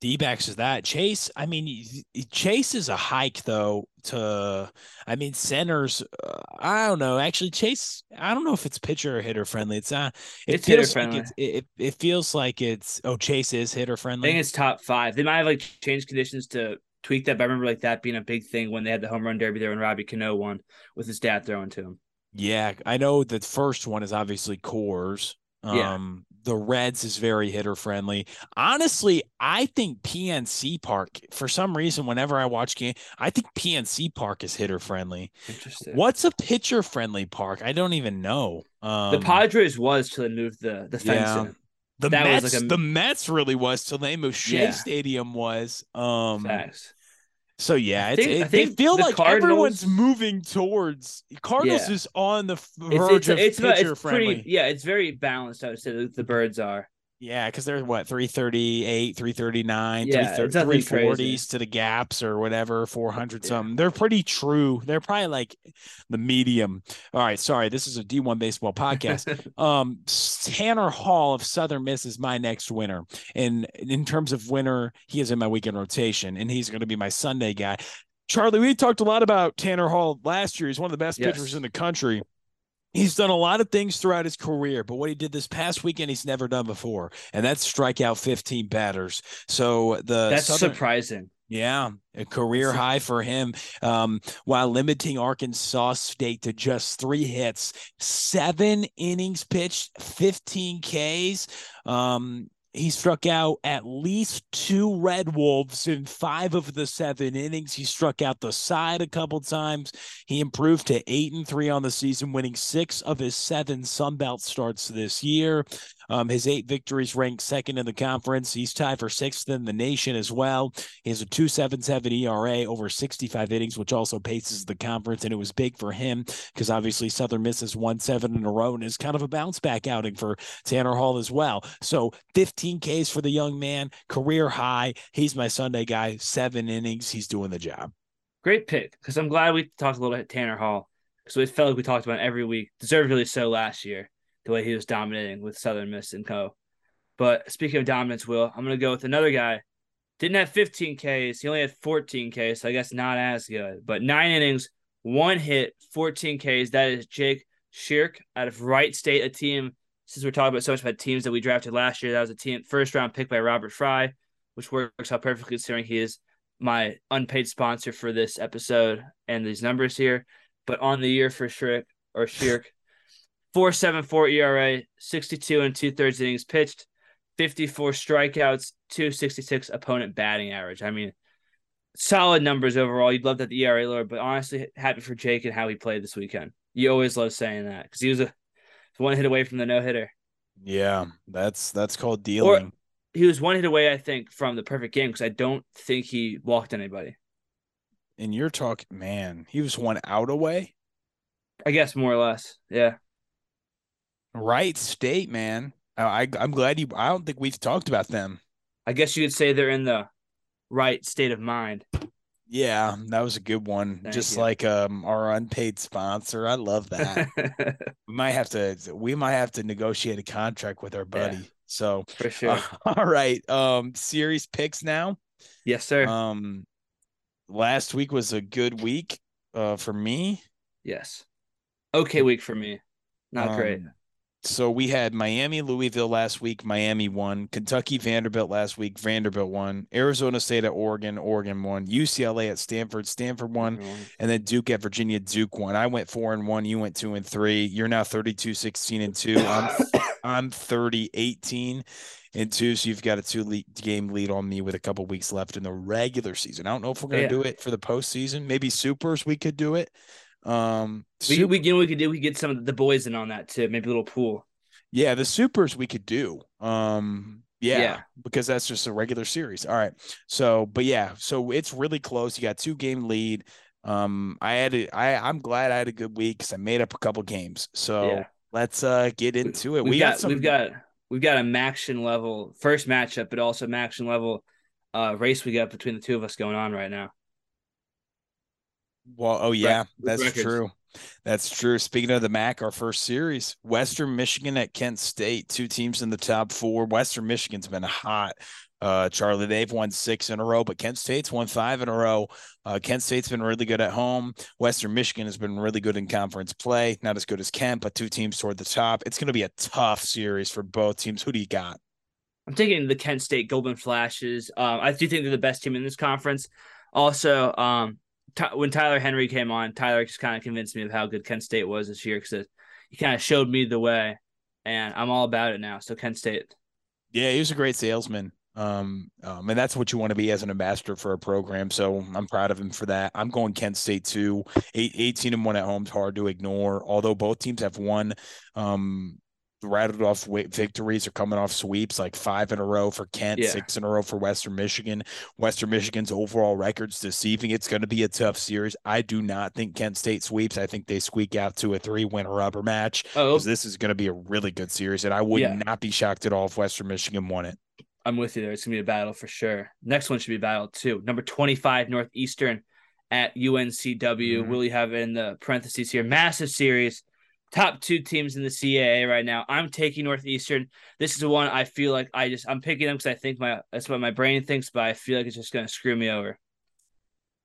D backs is that. Chase, I mean, Chase is a hike though. To, I mean, centers. Uh, I don't know. Actually, Chase. I don't know if it's pitcher or hitter friendly. It's uh, it It's hitter feels like friendly. it's, it, it feels like it's. Oh, Chase is hitter friendly I think it's top five. They might have like changed conditions to tweak that, but I remember like that being a big thing when they had the home run derby there when Robbie Cano won with his dad throwing to him. Yeah, I know the first one is obviously Coors. Yeah. The Reds is very hitter friendly. Honestly, I think PNC Park, for some reason, whenever I watch game, I think PNC Park is hitter friendly. Interesting. What's a pitcher friendly park? I don't even know. Um, the Padres was till they moved the the fence yeah. in. the that Mets, like a- the Mets really was till they moved. Shea Yeah. Stadium was. Um, Facts. So yeah, think- it, they feel the like everyone's moving towards Cardinals Yeah. is on the f- It's verge it's of it's, pitcher it's friendly. pretty yeah, it's very balanced, I would say the, the birds are. Yeah, because they're what 338, 339, Yeah, it's nothing 340s crazy. to the gaps or whatever, 400 Yeah. something. They're pretty true. They're probably like the medium. All right, sorry, this is a D1 baseball podcast. um, Tanner Hall of Southern Miss is my next winner. And in terms of winner, he is in my weekend rotation, and he's going to be my Sunday guy. Charlie, we talked a lot about Tanner Hall last year. He's one of the best Yes. pitchers in the country. He's done a lot of things throughout his career, but what he did this past weekend, he's never done before, and that's strike out 15 batters. So the That's Southern, surprising. yeah, a career high for him. Um, while limiting Arkansas State to just three hits, seven innings pitched, 15 Ks. Um, he struck out at least two Red Wolves in five of the seven innings. He struck out the side a couple times. He improved to eight and three on the season, winning six of his seven Sunbelt starts this year. Um, his eight victories ranked second in the conference. He's tied for sixth in the nation as well. He has a 277 ERA over 65 innings, which also paces the conference. And it was big for him because obviously Southern Miss has won seven in a row and is kind of a bounce back outing for Tanner Hall as well. So 15 Ks for the young man, career high. He's my Sunday guy, seven innings. He's doing the job. Great pick because I'm glad we talked a little bit Tanner Hall because it felt like we talked about every week. Deservedly so last year, the way he was dominating with Southern Miss and Co. But speaking of dominance, Will, I'm gonna go with another guy. Didn't have 15 Ks. He only had 14 Ks, so I guess not as good. But nine innings, one hit, 14 Ks. That is Jake Shirk out of Wright State, a team. Since we're talking about so much about teams that we drafted last year, that was a team first round pick by Robert Frey, which works out perfectly considering he is my unpaid sponsor for this episode and these numbers here. But on the year for Shirk or Shirk, 4.74 ERA, 62 and two thirds innings pitched, 54 strikeouts, 266 opponent batting average. I mean, solid numbers overall. You'd love that the ERA lower, but honestly, happy for Jake and how he played this weekend. You always love saying that because he was a one hit away from the no hitter. Yeah, that's that's called dealing. He was one hit away, I think, from the perfect game because I don't think he walked anybody. and you're talking, man, he was one out away. I guess more or less. Yeah. Right state, man. I, I I'm glad you. I don't think we've talked about them. I guess you could say they're in the right state of mind. Yeah, that was a good one. Thank Just you. like um our unpaid sponsor. I love that. we might have to we might have to negotiate a contract with our buddy. So For sure. all right. Um series picks now. yes, sir. Um last week was a good week uh for me. yes. Okay week for me. Not great. So we had Miami, Louisville last week. Miami won. Kentucky, Vanderbilt last week. Vanderbilt won. Arizona State at Oregon. Oregon won. UCLA at Stanford. Stanford won. And then Duke at Virginia. Duke won. I went four and one. You went two and three. You're now 32, 16 and two. I'm I'm 30, 18 and two. So you've got a two lead, game lead on me with a couple weeks left in the regular season. I don't know if we're gonna Yeah. do it for the postseason. Maybe supers we could do it. Um We, Sup- we you know we could do we could get some of the boys in on that too. Maybe a little pool. Yeah, the supers we could do. Um, yeah, Yeah. because that's just a regular series. All right. So, but yeah, so it's really close. You got two game lead. Um, I had a, I I'm glad I had a good week because I made up a couple games. So Yeah. let's uh get into it. We've we got, got, some. we've got we've got a MACtion level first matchup, but also MACtion level uh race we got between the two of us going on right now. Well, oh yeah, with that's records. true. That's true. Speaking of the MAC, our first series, Western Michigan at Kent State, two teams in the top four. Western Michigan's been hot. Uh, Charlie, they've won six in a row, but Kent State's won five in a row. Uh, Kent State's been really good at home. Western Michigan has been really good in conference play. Not as good as Kent, but two teams toward the top. It's going to be a tough series for both teams. Who do you got? I'm taking the Kent State Golden Flashes. Um, I do think they're the best team in this conference. Also, um, Ty- when Tyler Henry came on, Tyler just kind of convinced me of how good Kent State was this year because he kind of showed me the way, and I'm all about it now. So Kent State. Yeah, he was a great salesman. Um, um, and that's what you want to be as an ambassador for a program. So I'm proud of him for that. I'm going Kent State too. Eight, 18 and one at home is hard to ignore. Although both teams have won, um, rattled off victories or coming off sweeps like five in a row for Kent, Yeah. six in a row for Western Michigan. Western Michigan's overall record's deceiving. It's going to be a tough series. I do not think Kent State sweeps. I think they squeak out to a three win rubber match Oh, because this is going to be a really good series. And I would Yeah. not be shocked at all if Western Michigan won it. I'm with you there. It's gonna be a battle for sure. Next one should be a battle too. Number 25 Northeastern at UNCW. Mhm. you have in the parentheses here. Massive series. Top two teams in the CAA right now. I'm taking Northeastern. This is the one I feel like I just I'm picking them because I think my that's what my brain thinks, but I feel like it's just gonna screw me over.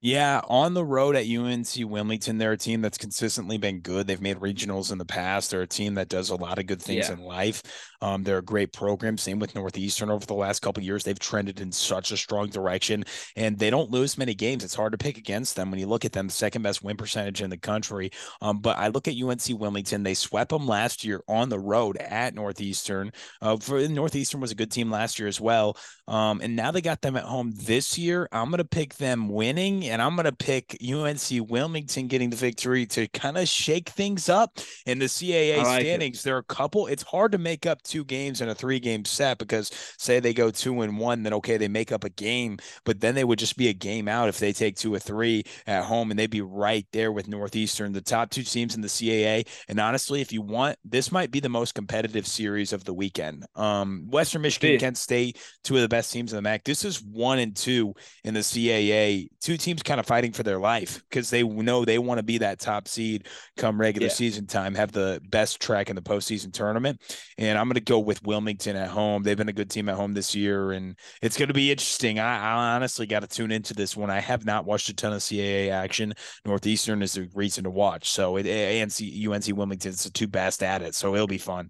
Yeah, on the road at UNC Wilmington, they're a team that's consistently been good. They've made regionals in the past. They're a team that does a lot of good things Yeah. in life. Um, they're a great program. Same with Northeastern over the last couple of years. They've trended in such a strong direction, and they don't lose many games. It's hard to pick against them when you look at them, second best win percentage in the country. Um, but I look at UNC Wilmington. They swept them last year on the road at Northeastern. Uh, for Northeastern was a good team last year as well. Um, and now they got them at home this year. I'm going to pick them winning, and I'm going to pick UNC Wilmington getting the victory to kind of shake things up in the CAA like it. standings. There are a couple. It's hard to make up two games in a three game set because say they go two and one, then okay, they make up a game, but then they would just be a game out if they take two or three at home, and they'd be right there with Northeastern, the top two teams in the CAA. And honestly, if you want, this might be the most competitive series of the weekend. Um, Western Michigan, Be. Kent State, two of the best teams in the MAC. This is one and two in the CAA. Two teams kind of fighting for their life because they know they want to be that top seed come regular Yeah. season time, have the best track in the postseason tournament. And I'm going to go with Wilmington at home. They've been a good team at home this year, and it's going to be interesting. I, I honestly got to tune into this one. I have not watched a ton of CAA action. Northeastern is a reason to watch. So it UNC Wilmington the two best at it. So it'll be fun.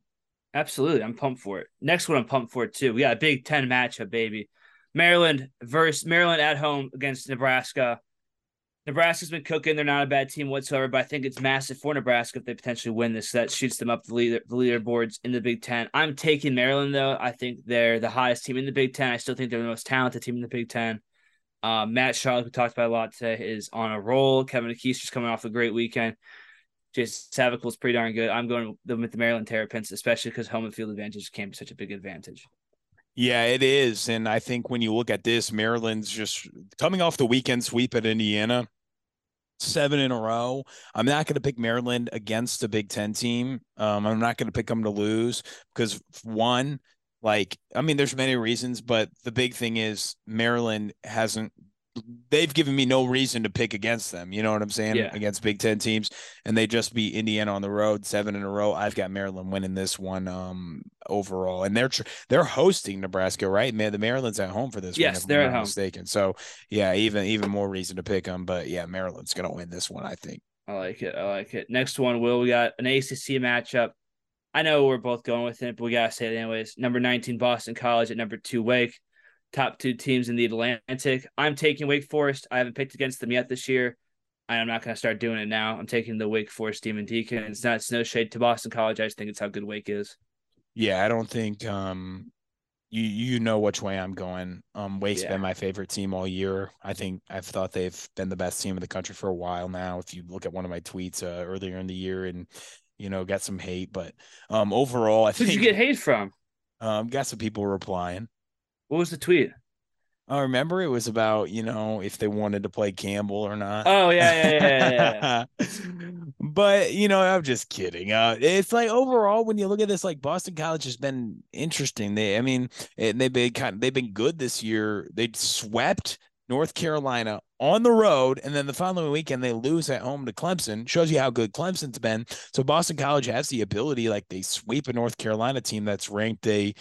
Absolutely. I'm pumped for it. Next one I'm pumped for it too. We got a Big Ten matchup, baby. Maryland versus Maryland at home against Nebraska. Nebraska's been cooking. They're not a bad team whatsoever, but I think it's massive for Nebraska if they potentially win this. That shoots them up the leader the leaderboards in the Big Ten. I'm taking Maryland though. I think they're the highest team in the Big Ten. I still think they're the most talented team in the Big Ten. Uh, Matt Shaw, we talked about a lot today, is on a roll. Kevin just coming off a great weekend. Jason Savacool's pretty darn good. I'm going with the Maryland Terrapins, especially because home and field advantage can be such a big advantage. Yeah, it is. And I think when you look at this, Maryland's just coming off the weekend sweep at Indiana, seven in a row. I'm not going to pick Maryland against a Big Ten team. Um, I'm not going to pick them to lose because one, like, I mean, there's many reasons, but the big thing is Maryland hasn't. They've given me no reason to pick against them. You know what I'm saying? Yeah. Against Big Ten teams, and they just beat Indiana on the road seven in a row. I've got Maryland winning this one um, overall, and they're tr- they're hosting Nebraska, right? Man, the Maryland's at home for this. Yes, one, if they're at home. Mistaken. So yeah, even even more reason to pick them. But yeah, Maryland's gonna win this one. I think. I like it. I like it. Next one, Will. We got an ACC matchup. I know we're both going with it, but we gotta say it anyways. Number 19, Boston College at number two, Wake. Top two teams in the Atlantic. I'm taking Wake Forest. I haven't picked against them yet this year. I'm not gonna start doing it now. I'm taking the Wake Forest Demon Deacons. Not it's no shade to Boston College. I just think it's how good Wake is. Yeah, I don't think um you you know which way I'm going. Um Wake's Yeah. been my favorite team all year. I think I've thought they've been the best team in the country for a while now. If you look at one of my tweets uh, earlier in the year and you know got some hate, but um overall I Who'd think you get hate from? um got some people replying. What was the tweet? I remember it was about, you know, if they wanted to play Campbell or not. Oh yeah, yeah, yeah, yeah. but you know, I'm just kidding. Uh, it's like overall, when you look at this, like Boston College has been interesting. They, I mean, they've been kind of, they've been good this year. They swept North Carolina on the road, and then the following weekend they lose at home to Clemson. Shows you how good Clemson's been. So Boston College has the ability, like they sweep a North Carolina team that's ranked. They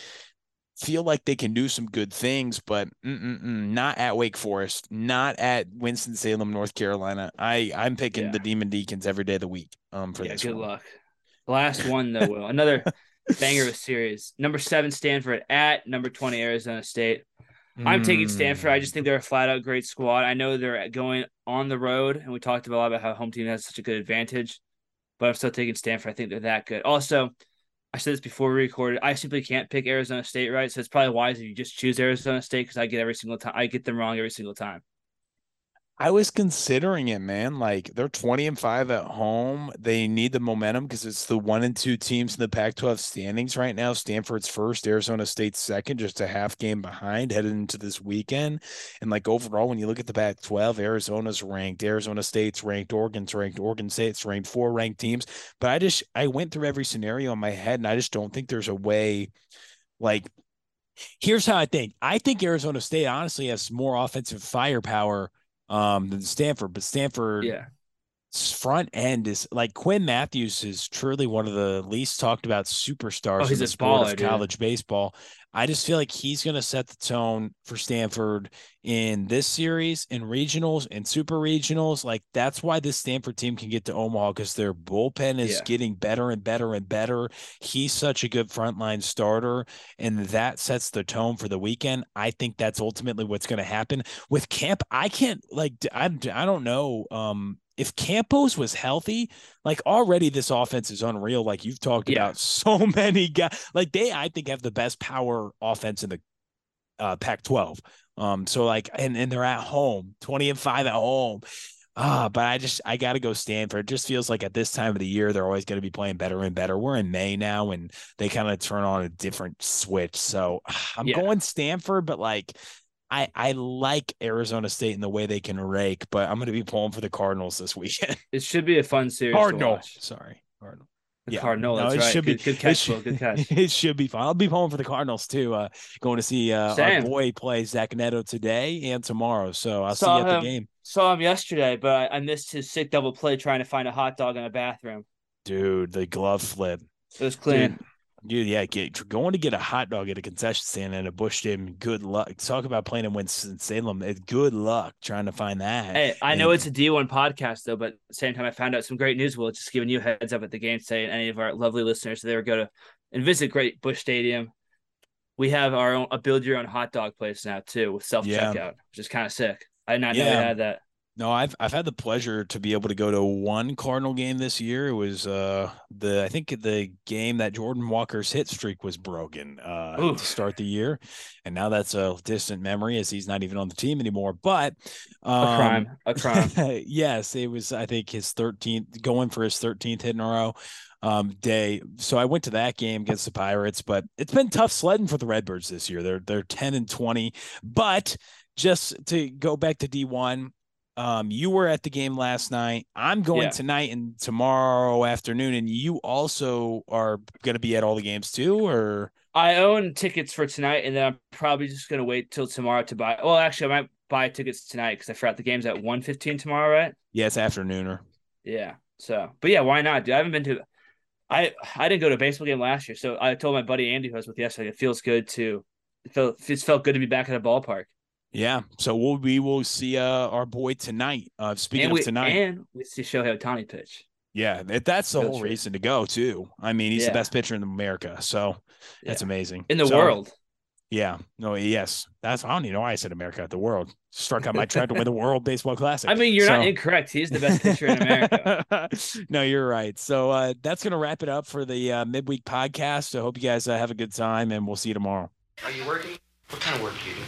feel like they can do some good things, but not at Wake Forest, not at Winston Salem, North Carolina. I I'm picking yeah. the Demon Deacons every day of the week. Um, for yeah, this. Good one. luck. Last one though, Will another banger of a series. Number seven Stanford at number twenty Arizona State. I'm taking Stanford. I just think they're a flat out great squad. I know they're going on the road, and we talked about a lot about how home team has such a good advantage, but I'm still taking Stanford. I think they're that good. Also, I said this before we recorded. I simply can't pick Arizona State right, so it's probably wise if you just choose Arizona State because I get every single time. I get them wrong every single time. I was considering it, man. Like they're 20 and 5 at home. They need the momentum because it's the one and two teams in the Pac 12 standings right now. Stanford's first, Arizona State's second, just a half game behind headed into this weekend. And like overall, when you look at the Pac 12, Arizona's ranked, Arizona State's ranked, Oregon's ranked, Oregon State's ranked, four ranked teams. But I just, I went through every scenario in my head and I just don't think there's a way like, here's how I think. I think Arizona State honestly has more offensive firepower um than Stanford, but Stanford yeah front end is like Quinn Matthews is truly one of the least talked about superstars oh, in the sport baller, of college dude. baseball. I just feel like he's going to set the tone for Stanford in this series, in regionals, and super regionals. Like that's why this Stanford team can get to Omaha because their bullpen is yeah. getting better and better and better. He's such a good frontline starter, and that sets the tone for the weekend. I think that's ultimately what's going to happen with Camp. I can't like I, I don't know um if Campos was healthy, like already this offense is unreal. Like you've talked yeah. about so many guys. Like they, I think, have the best power offense in the uh, Pac-12. Um, so like, and and they're at home, twenty and five at home. Ah, but I just I got to go Stanford. It just feels like at this time of the year they're always going to be playing better and better. We're in May now, and they kind of turn on a different switch. So I'm yeah. going Stanford, but like I I like Arizona State in the way they can rake, but I'm going to be pulling for the Cardinals this weekend. It should be a fun series. Cardinal, sorry, Cardinal. The yeah, Cardinal. No, it right. should good, be good catch. Should, good catch. It should be fun. I'll be pulling for the Cardinals too. Uh, going to see uh, our boy play Zach Neto today and tomorrow. So I'll saw see you at the game. Saw him yesterday, but I, I missed his sick double play trying to find a hot dog in a bathroom. Dude, the glove flip. It was clean. Dude, Dude, yeah, get, going to get a hot dog at a concession stand in a Busch Stadium. Good luck. Talk about playing in Winston Salem. Good luck trying to find that. Hey, I and, know it's a D1 podcast though, but at the same time, I found out some great news. Well, just giving you heads up at the game today, and any of our lovely listeners, so they would go to and visit Great Busch Stadium. We have our own a build your own hot dog place now too with self checkout, yeah. which is kind of sick. I did not yeah. know we had that. No, I've I've had the pleasure to be able to go to one Cardinal game this year. It was uh the I think the game that Jordan Walker's hit streak was broken uh Oof. to start the year, and now that's a distant memory as he's not even on the team anymore. But um, a crime, a crime. yes, it was. I think his 13th going for his 13th hit in a row um, day. So I went to that game against the Pirates, but it's been tough sledding for the Redbirds this year. They're they're 10 and 20, but just to go back to D1, um, you were at the game last night. I'm going yeah. tonight and tomorrow afternoon, and you also are going to be at all the games too, or I own tickets for tonight, and then I'm probably just going to wait till tomorrow to buy. Well, actually, I might buy tickets tonight because I forgot the game's at 1.15 tomorrow, right? Yeah, it's afternooner. Yeah. So, but yeah, why not, dude? I haven't been to. I I didn't go to a baseball game last year, so I told my buddy Andy who I was with yesterday. It feels good to. It felt it's felt good to be back at a ballpark. Yeah, so we'll, we will see uh, our boy tonight. Uh, speaking we, of tonight, and we see Shohei Ohtani pitch. Yeah, that's the whole true. reason to go too. I mean, he's yeah. the best pitcher in America, so that's yeah. amazing in the so, world. Yeah, no, yes, that's I don't even know why I said America, the world. Struck out my try to win the World Baseball Classic. I mean, you're so. not incorrect. He's the best pitcher in America. no, you're right. So uh, that's gonna wrap it up for the uh, midweek podcast. I hope you guys uh, have a good time, and we'll see you tomorrow. Are you working? What kind of work do you do?